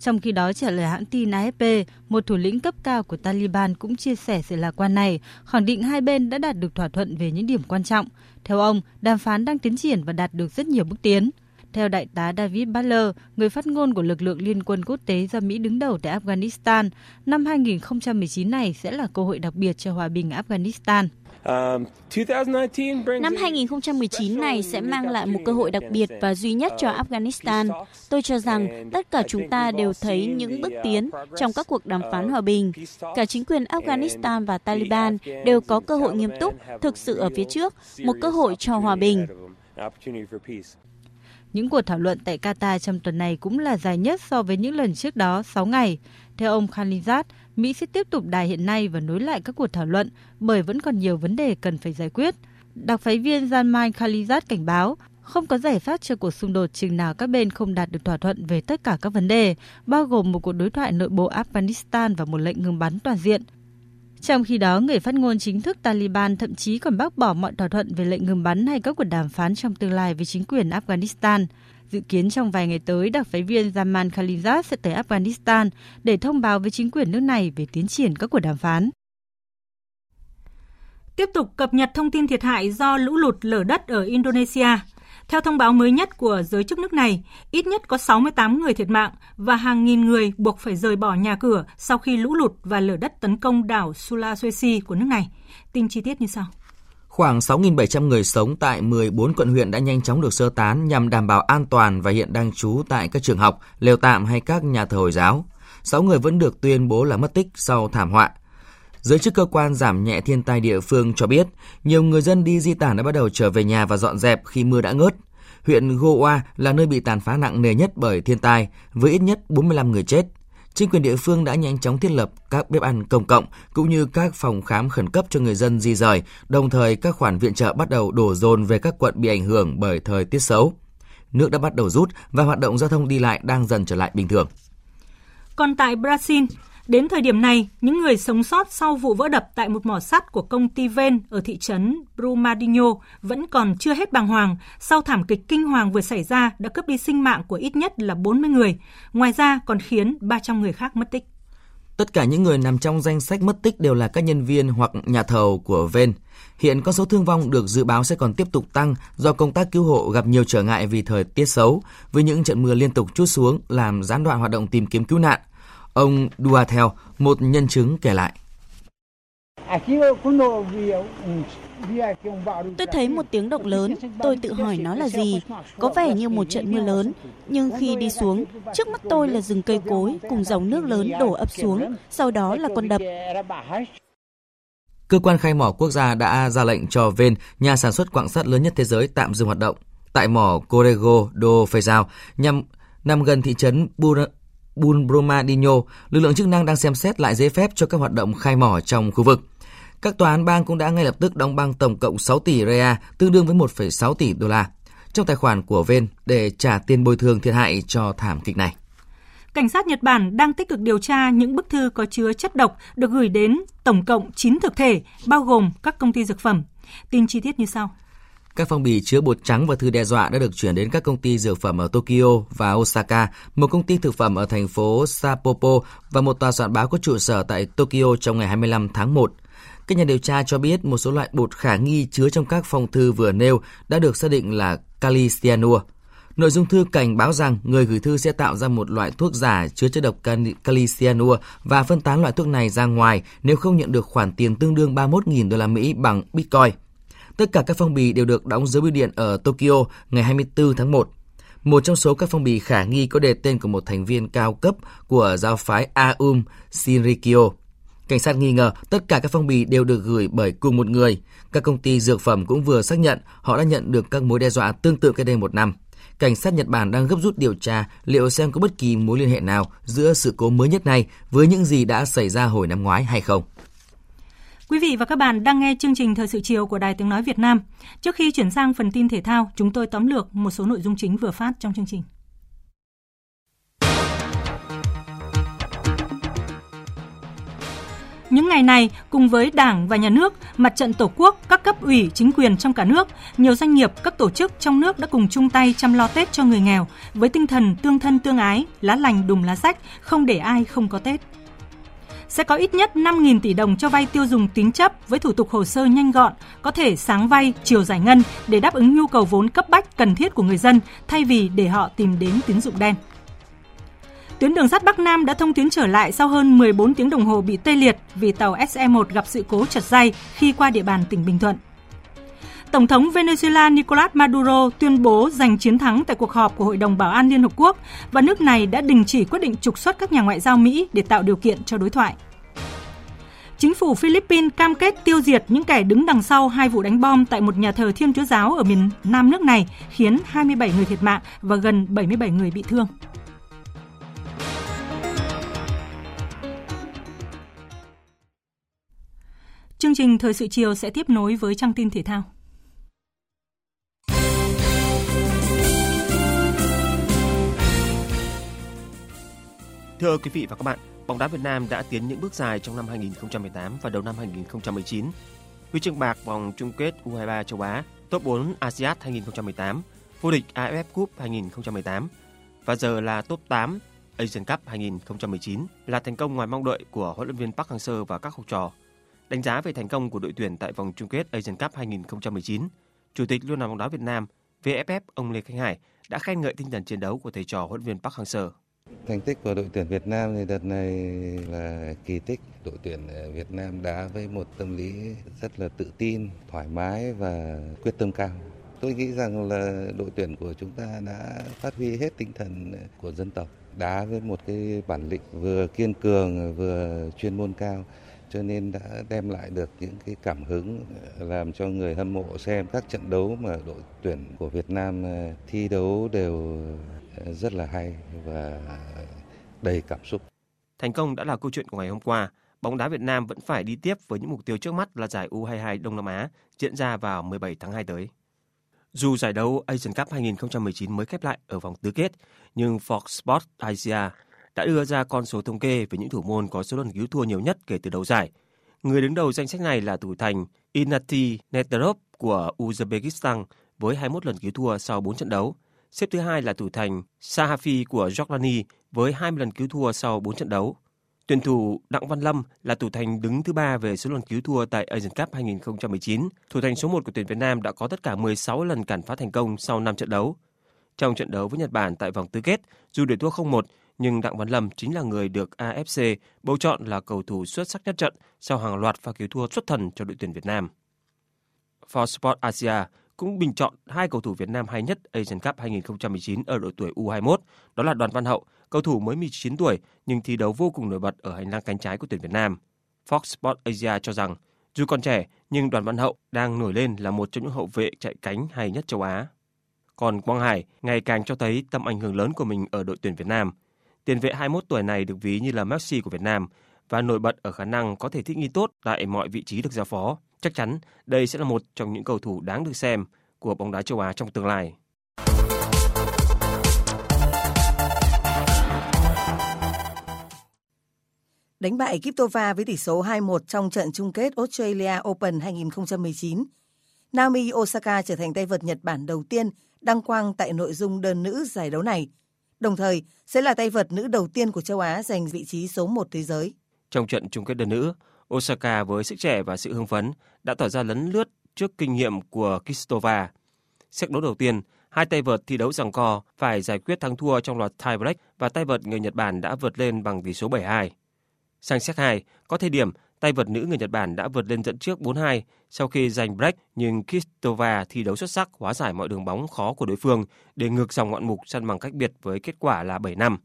Trong khi đó, trả lời hãng tin AFP, một thủ lĩnh cấp cao của Taliban cũng chia sẻ sự lạc quan này, khẳng định hai bên đã đạt được thỏa thuận về những điểm quan trọng. Theo ông, đàm phán đang tiến triển và đạt được rất nhiều bước tiến. Theo đại tá David Butler, người phát ngôn của lực lượng liên quân quốc tế do Mỹ đứng đầu tại Afghanistan, năm 2019 này sẽ là cơ hội đặc biệt cho hòa bình Afghanistan. Năm 2019 này sẽ mang lại một cơ hội đặc biệt và duy nhất cho Afghanistan. Tôi cho rằng tất cả chúng ta đều thấy những bước tiến trong các cuộc đàm phán hòa bình. Cả chính quyền Afghanistan và Taliban đều có cơ hội nghiêm túc, thực sự ở phía trước, một cơ hội cho hòa bình. Những cuộc thảo luận tại Qatar trong tuần này cũng là dài nhất so với những lần trước đó 6 ngày. Theo ông Khalilzad, Mỹ sẽ tiếp tục đài hiện nay và nối lại các cuộc thảo luận bởi vẫn còn nhiều vấn đề cần phải giải quyết. Đặc phái viên Zalman Khalilzad cảnh báo không có giải pháp cho cuộc xung đột chừng nào các bên không đạt được thỏa thuận về tất cả các vấn đề, bao gồm một cuộc đối thoại nội bộ Afghanistan và một lệnh ngừng bắn toàn diện. Trong khi đó, người phát ngôn chính thức Taliban thậm chí còn bác bỏ mọi thỏa thuận về lệnh ngừng bắn hay các cuộc đàm phán trong tương lai với chính quyền Afghanistan. Dự kiến trong vài ngày tới, đặc phái viên Zaman Khalilzad sẽ tới Afghanistan để thông báo với chính quyền nước này về tiến triển các cuộc đàm phán. Tiếp tục cập nhật thông tin thiệt hại do lũ lụt lở đất ở Indonesia. Theo thông báo mới nhất của giới chức nước này, ít nhất có 68 người thiệt mạng và hàng nghìn người buộc phải rời bỏ nhà cửa sau khi lũ lụt và lở đất tấn công đảo Sulawesi của nước này. Tin chi tiết như sau. Khoảng 6.700 người sống tại 14 quận huyện đã nhanh chóng được sơ tán nhằm đảm bảo an toàn và hiện đang trú tại các trường học, lều tạm hay các nhà thờ Hồi giáo. 6 người vẫn được tuyên bố là mất tích sau thảm họa. Giới chức cơ quan giảm nhẹ thiên tai địa phương cho biết, nhiều người dân đi di tản đã bắt đầu trở về nhà và dọn dẹp khi mưa đã ngớt. Huyện Goa là nơi bị tàn phá nặng nề nhất bởi thiên tai, với ít nhất 45 người chết. Chính quyền địa phương đã nhanh chóng thiết lập các bếp ăn công cộng cũng như các phòng khám khẩn cấp cho người dân di rời, đồng thời các khoản viện trợ bắt đầu đổ dồn về các quận bị ảnh hưởng bởi thời tiết xấu. Nước đã bắt đầu rút và hoạt động giao thông đi lại đang dần trở lại bình thường. Còn tại Brazil, Đến thời điểm này, những người sống sót sau vụ vỡ đập tại một mỏ sắt của công ty Ven ở thị trấn Brumadinho vẫn còn chưa hết bàng hoàng sau thảm kịch kinh hoàng vừa xảy ra đã cướp đi sinh mạng của ít nhất là 40 người, ngoài ra còn khiến 300 người khác mất tích. Tất cả những người nằm trong danh sách mất tích đều là các nhân viên hoặc nhà thầu của Ven. Hiện con số thương vong được dự báo sẽ còn tiếp tục tăng do công tác cứu hộ gặp nhiều trở ngại vì thời tiết xấu, với những trận mưa liên tục chút xuống làm gián đoạn hoạt động tìm kiếm cứu nạn. Ông Duatel, một nhân chứng kể lại. Tôi thấy một tiếng động lớn, tôi tự hỏi nó là gì. Có vẻ như một trận mưa lớn, nhưng khi đi xuống, trước mắt tôi là rừng cây cối cùng dòng nước lớn đổ ập xuống, sau đó là con đập. Cơ quan khai mỏ quốc gia đã ra lệnh cho Ven, nhà sản xuất quặng sắt lớn nhất thế giới tạm dừng hoạt động tại mỏ Corrego do Feijão nhằm nằm gần thị trấn Bun Brumadinho, lực lượng chức năng đang xem xét lại giấy phép cho các hoạt động khai mỏ trong khu vực. Các tòa án bang cũng đã ngay lập tức đóng băng tổng cộng 6 tỷ rea, tương đương với 1,6 tỷ đô la, trong tài khoản của Ven để trả tiền bồi thường thiệt hại cho thảm kịch này. Cảnh sát Nhật Bản đang tích cực điều tra những bức thư có chứa chất độc được gửi đến tổng cộng 9 thực thể, bao gồm các công ty dược phẩm. Tin chi tiết như sau. Các phong bì chứa bột trắng và thư đe dọa đã được chuyển đến các công ty dược phẩm ở Tokyo và Osaka, một công ty thực phẩm ở thành phố Sapporo và một tòa soạn báo có trụ sở tại Tokyo trong ngày 25 tháng 1. Các nhà điều tra cho biết một số loại bột khả nghi chứa trong các phong thư vừa nêu đã được xác định là kali cyanua. Nội dung thư cảnh báo rằng người gửi thư sẽ tạo ra một loại thuốc giả chứa chất độc kali cyanua và phân tán loại thuốc này ra ngoài nếu không nhận được khoản tiền tương đương 31.000 đô la Mỹ bằng Bitcoin. Tất cả các phong bì đều được đóng dấu bưu điện ở Tokyo ngày 24 tháng 1. Một trong số các phong bì khả nghi có đề tên của một thành viên cao cấp của giáo phái Aum Shinrikyo. Cảnh sát nghi ngờ tất cả các phong bì đều được gửi bởi cùng một người. Các công ty dược phẩm cũng vừa xác nhận họ đã nhận được các mối đe dọa tương tự cách đây một năm. Cảnh sát Nhật Bản đang gấp rút điều tra liệu xem có bất kỳ mối liên hệ nào giữa sự cố mới nhất này với những gì đã xảy ra hồi năm ngoái hay không. Quý vị và các bạn đang nghe chương trình Thời sự chiều của Đài Tiếng Nói Việt Nam. Trước khi chuyển sang phần tin thể thao, chúng tôi tóm lược một số nội dung chính vừa phát trong chương trình. Những ngày này, cùng với Đảng và Nhà nước, Mặt trận Tổ quốc, các cấp ủy, chính quyền trong cả nước, nhiều doanh nghiệp, các tổ chức trong nước đã cùng chung tay chăm lo Tết cho người nghèo với tinh thần tương thân tương ái, lá lành đùm lá rách, không để ai không có Tết sẽ có ít nhất 5.000 tỷ đồng cho vay tiêu dùng tín chấp với thủ tục hồ sơ nhanh gọn, có thể sáng vay, chiều giải ngân để đáp ứng nhu cầu vốn cấp bách cần thiết của người dân thay vì để họ tìm đến tín dụng đen. Tuyến đường sắt Bắc Nam đã thông tuyến trở lại sau hơn 14 tiếng đồng hồ bị tê liệt vì tàu SE1 gặp sự cố chật dây khi qua địa bàn tỉnh Bình Thuận. Tổng thống Venezuela Nicolas Maduro tuyên bố giành chiến thắng tại cuộc họp của Hội đồng Bảo an Liên Hợp Quốc và nước này đã đình chỉ quyết định trục xuất các nhà ngoại giao Mỹ để tạo điều kiện cho đối thoại. Chính phủ Philippines cam kết tiêu diệt những kẻ đứng đằng sau hai vụ đánh bom tại một nhà thờ Thiên Chúa Giáo ở miền Nam nước này, khiến 27 người thiệt mạng và gần 77 người bị thương. Chương trình Thời sự chiều sẽ tiếp nối với trang tin thể thao. Thưa quý vị và các bạn, bóng đá Việt Nam đã tiến những bước dài trong năm 2018 và đầu năm 2019. Huy chương bạc vòng chung kết U23 châu Á, top 4 ASEAN 2018, vô địch AFF Cup 2018 và giờ là top 8 Asian Cup 2019 là thành công ngoài mong đợi của huấn luyện viên Park Hang-seo và các học trò. Đánh giá về thành công của đội tuyển tại vòng chung kết Asian Cup 2019, Chủ tịch Liên đoàn bóng đá Việt Nam VFF ông Lê Khánh Hải đã khen ngợi tinh thần chiến đấu của thầy trò huấn luyện viên Park Hang-seo. Thành tích của đội tuyển Việt Nam thì đợt này là kỳ tích. Đội tuyển ờ, Việt Nam đá với một tâm lý rất là tự tin, thoải mái và quyết tâm cao. Tôi nghĩ rằng là đội tuyển của chúng ta đã phát huy hết tinh thần của dân tộc, đá với một cái bản lĩnh vừa kiên cường vừa chuyên môn cao cho nên đã đem lại được những cái cảm hứng ờ, làm cho người hâm mộ xem các trận đấu mà đội tuyển của Việt Nam ờ, thi đấu đều rất là hay và đầy cảm xúc. Thành công đã là câu chuyện của ngày hôm qua. Bóng đá Việt Nam vẫn phải đi tiếp với những mục tiêu trước mắt là giải U22 Đông Nam Á diễn ra vào 17 tháng 2 tới. Dù giải đấu Asian Cup 2019 mới khép lại ở vòng tứ kết, nhưng Fox Sports Asia đã đưa ra con số thống kê về những thủ môn có số lần cứu thua nhiều nhất kể từ đầu giải. Người đứng đầu danh sách này là thủ thành Inati Neterov của Uzbekistan với 21 lần cứu thua sau 4 trận đấu. Xếp thứ hai là thủ thành Sahafi của Jordani với 20 lần cứu thua sau 4 trận đấu. Tuyển thủ Đặng Văn Lâm là thủ thành đứng thứ ba về số lần cứu thua tại Asian Cup 2019. Thủ thành số 1 của tuyển Việt Nam đã có tất cả 16 lần cản phá thành công sau 5 trận đấu. Trong trận đấu với Nhật Bản tại vòng tứ kết, dù để thua 0-1, nhưng Đặng Văn Lâm chính là người được AFC bầu chọn là cầu thủ xuất sắc nhất trận sau hàng loạt pha cứu thua xuất thần cho đội tuyển Việt Nam. For Sport Asia cũng bình chọn hai cầu thủ Việt Nam hay nhất Asian Cup 2019 ở độ tuổi U21, đó là Đoàn Văn Hậu, cầu thủ mới 19 tuổi nhưng thi đấu vô cùng nổi bật ở hành lang cánh trái của tuyển Việt Nam. Fox Sports Asia cho rằng, dù còn trẻ nhưng Đoàn Văn Hậu đang nổi lên là một trong những hậu vệ chạy cánh hay nhất châu Á. Còn Quang Hải ngày càng cho thấy tầm ảnh hưởng lớn của mình ở đội tuyển Việt Nam. Tiền vệ 21 tuổi này được ví như là Messi của Việt Nam và nổi bật ở khả năng có thể thích nghi tốt tại mọi vị trí được giao phó. Chắc chắn đây sẽ là một trong những cầu thủ đáng được xem của bóng đá châu Á trong tương lai. Đánh bại Kiptova với tỷ số 2-1 trong trận chung kết Australia Open 2019, Naomi Osaka trở thành tay vợt Nhật Bản đầu tiên đăng quang tại nội dung đơn nữ giải đấu này, đồng thời sẽ là tay vợt nữ đầu tiên của châu Á giành vị trí số 1 thế giới. Trong trận chung kết đơn nữ, Osaka với sức trẻ và sự hưng phấn đã tỏ ra lấn lướt trước kinh nghiệm của Kistova. Xét đấu đầu tiên, hai tay vợt thi đấu giằng co phải giải quyết thắng thua trong loạt tie break và tay vợt người Nhật Bản đã vượt lên bằng tỷ số 7-2. Sang set 2, có thời điểm tay vợt nữ người Nhật Bản đã vượt lên dẫn trước 4-2 sau khi giành break nhưng Kistova thi đấu xuất sắc hóa giải mọi đường bóng khó của đối phương để ngược dòng ngoạn mục săn bằng cách biệt với kết quả là 7 năm.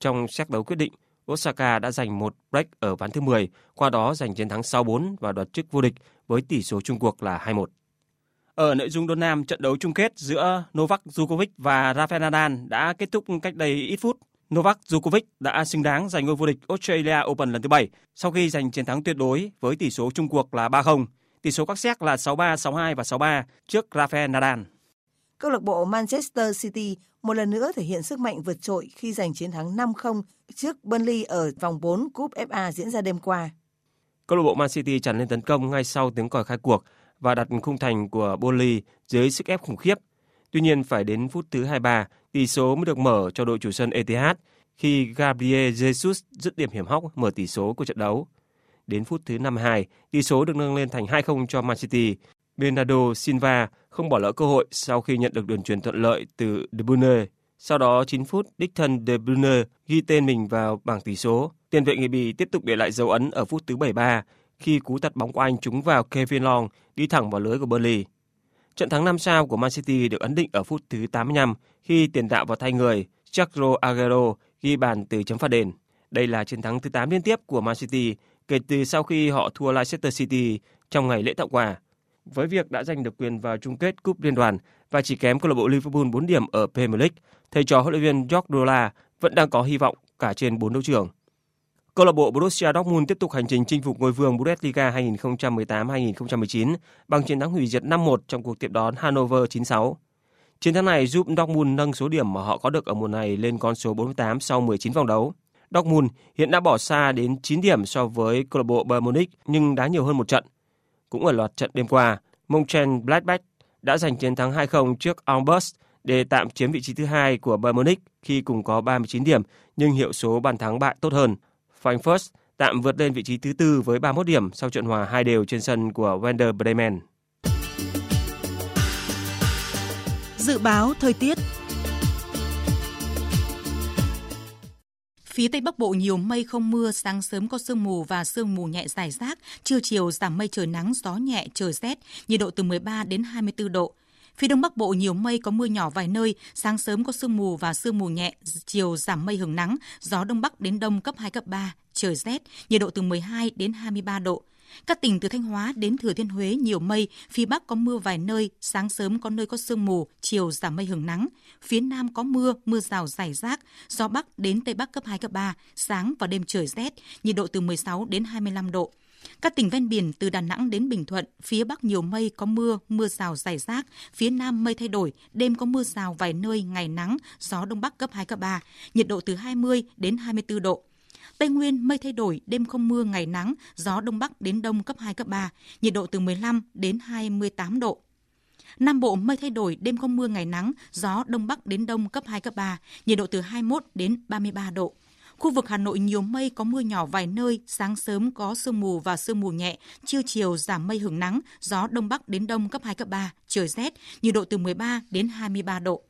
Trong xét đấu quyết định, Osaka đã giành một break ở ván thứ 10, qua đó giành chiến thắng 6-4 và đoạt chức vô địch với tỷ số chung cuộc là 2-1. Ở nội dung đơn nam, trận đấu chung kết giữa Novak Djokovic và Rafael Nadal đã kết thúc cách đây ít phút. Novak Djokovic đã xứng đáng giành ngôi vô địch Australia Open lần thứ 7 sau khi giành chiến thắng tuyệt đối với tỷ số chung cuộc là 3-0. Tỷ số các set là 6-3, 6-2 và 6-3 trước Rafael Nadal. Câu lạc bộ Manchester City một lần nữa thể hiện sức mạnh vượt trội khi giành chiến thắng 5-0 trước Burnley ở vòng 4 Cúp FA diễn ra đêm qua. Câu lạc bộ Man City tràn lên tấn công ngay sau tiếng còi khai cuộc và đặt khung thành của Burnley dưới sức ép khủng khiếp. Tuy nhiên phải đến phút thứ 23, tỷ số mới được mở cho đội chủ sân Etihad khi Gabriel Jesus dứt điểm hiểm hóc mở tỷ số của trận đấu. Đến phút thứ 52, tỷ số được nâng lên thành 2-0 cho Man City. Bernardo Silva không bỏ lỡ cơ hội sau khi nhận được đường truyền thuận lợi từ De Bruyne. Sau đó 9 phút, đích thân De Bruyne ghi tên mình vào bảng tỷ số. Tiền vệ người Bỉ tiếp tục để lại dấu ấn ở phút thứ 73 khi cú tạt bóng của anh trúng vào Kevin Long đi thẳng vào lưới của Burnley. Trận thắng 5 sao của Man City được ấn định ở phút thứ 85 khi tiền đạo vào thay người Sergio Aguero ghi bàn từ chấm phạt đền. Đây là chiến thắng thứ 8 liên tiếp của Man City kể từ sau khi họ thua Leicester City trong ngày lễ tặng quà. Với việc đã giành được quyền vào chung kết cúp liên đoàn và chỉ kém câu lạc bộ Liverpool 4 điểm ở Premier League, thầy trò huấn luyện viên Guardiola vẫn đang có hy vọng cả trên bốn đấu trường. Câu lạc bộ Borussia Dortmund tiếp tục hành trình chinh phục ngôi vương Bundesliga 2018-2019 bằng chiến thắng hủy diệt 5-1 trong cuộc tiếp đón Hannover 96. Chiến thắng này giúp Dortmund nâng số điểm mà họ có được ở mùa này lên con số 48 sau 19 vòng đấu. Dortmund hiện đã bỏ xa đến 9 điểm so với câu lạc bộ Bayern Munich nhưng đá nhiều hơn một trận. Cũng ở loạt trận đêm qua, Mönchengladbach đã giành chiến thắng 2-0 trước Augsburg để tạm chiếm vị trí thứ hai của Bayern Munich khi cùng có 39 điểm nhưng hiệu số bàn thắng bại tốt hơn. Frankfurt tạm vượt lên vị trí thứ tư với 31 điểm sau trận hòa hai đều trên sân của Werder Bremen. Dự báo thời tiết Phía Tây Bắc Bộ nhiều mây không mưa, sáng sớm có sương mù và sương mù nhẹ dài rác, trưa chiều giảm mây trời nắng, gió nhẹ, trời rét, nhiệt độ từ 13 đến 24 độ. Phía Đông Bắc Bộ nhiều mây có mưa nhỏ vài nơi, sáng sớm có sương mù và sương mù nhẹ, chiều giảm mây hưởng nắng, gió Đông Bắc đến Đông cấp 2, cấp 3, trời rét, nhiệt độ từ 12 đến 23 độ. Các tỉnh từ Thanh Hóa đến Thừa Thiên Huế nhiều mây, phía Bắc có mưa vài nơi, sáng sớm có nơi có sương mù, chiều giảm mây hưởng nắng. Phía Nam có mưa, mưa rào rải rác, gió Bắc đến Tây Bắc cấp 2, cấp 3, sáng và đêm trời rét, nhiệt độ từ 16 đến 25 độ. Các tỉnh ven biển từ Đà Nẵng đến Bình Thuận, phía Bắc nhiều mây có mưa, mưa rào rải rác, phía Nam mây thay đổi, đêm có mưa rào vài nơi, ngày nắng, gió Đông Bắc cấp 2, cấp 3, nhiệt độ từ 20 đến 24 độ. Tây Nguyên mây thay đổi, đêm không mưa, ngày nắng, gió Đông Bắc đến Đông cấp 2, cấp 3, nhiệt độ từ 15 đến 28 độ. Nam Bộ mây thay đổi, đêm không mưa, ngày nắng, gió Đông Bắc đến Đông cấp 2, cấp 3, nhiệt độ từ 21 đến 33 độ. Khu vực Hà Nội nhiều mây có mưa nhỏ vài nơi, sáng sớm có sương mù và sương mù nhẹ, trưa chiều giảm mây hưởng nắng, gió đông bắc đến đông cấp 2 cấp 3, trời rét, nhiệt độ từ 13 đến 23 độ.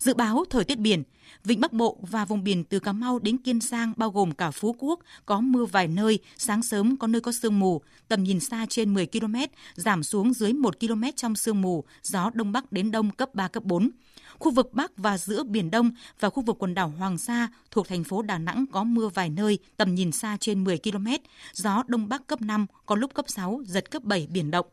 Dự báo thời tiết biển, Vịnh Bắc Bộ và vùng biển từ Cà Mau đến Kiên Giang bao gồm cả Phú Quốc có mưa vài nơi, sáng sớm có nơi có sương mù, tầm nhìn xa trên 10 km, giảm xuống dưới 1 km trong sương mù, gió đông bắc đến đông cấp 3 cấp 4. Khu vực Bắc và giữa Biển Đông và khu vực quần đảo Hoàng Sa thuộc thành phố Đà Nẵng có mưa vài nơi, tầm nhìn xa trên 10 km, gió Đông Bắc cấp 5, có lúc cấp 6, giật cấp 7 biển động.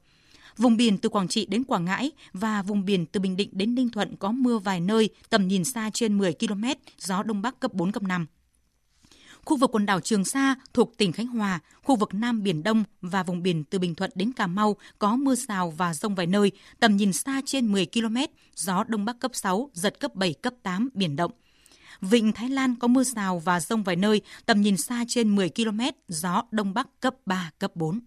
Vùng biển từ Quảng Trị đến Quảng Ngãi và vùng biển từ Bình Định đến Ninh Thuận có mưa vài nơi, tầm nhìn xa trên 10 km, gió Đông Bắc cấp 4, cấp 5. Khu vực quần đảo Trường Sa thuộc tỉnh Khánh Hòa, khu vực Nam Biển Đông và vùng biển từ Bình Thuận đến Cà Mau có mưa rào và rông vài nơi, tầm nhìn xa trên 10 km, gió Đông Bắc cấp 6, giật cấp 7, cấp 8, biển động. Vịnh Thái Lan có mưa rào và rông vài nơi, tầm nhìn xa trên 10 km, gió Đông Bắc cấp 3, cấp 4.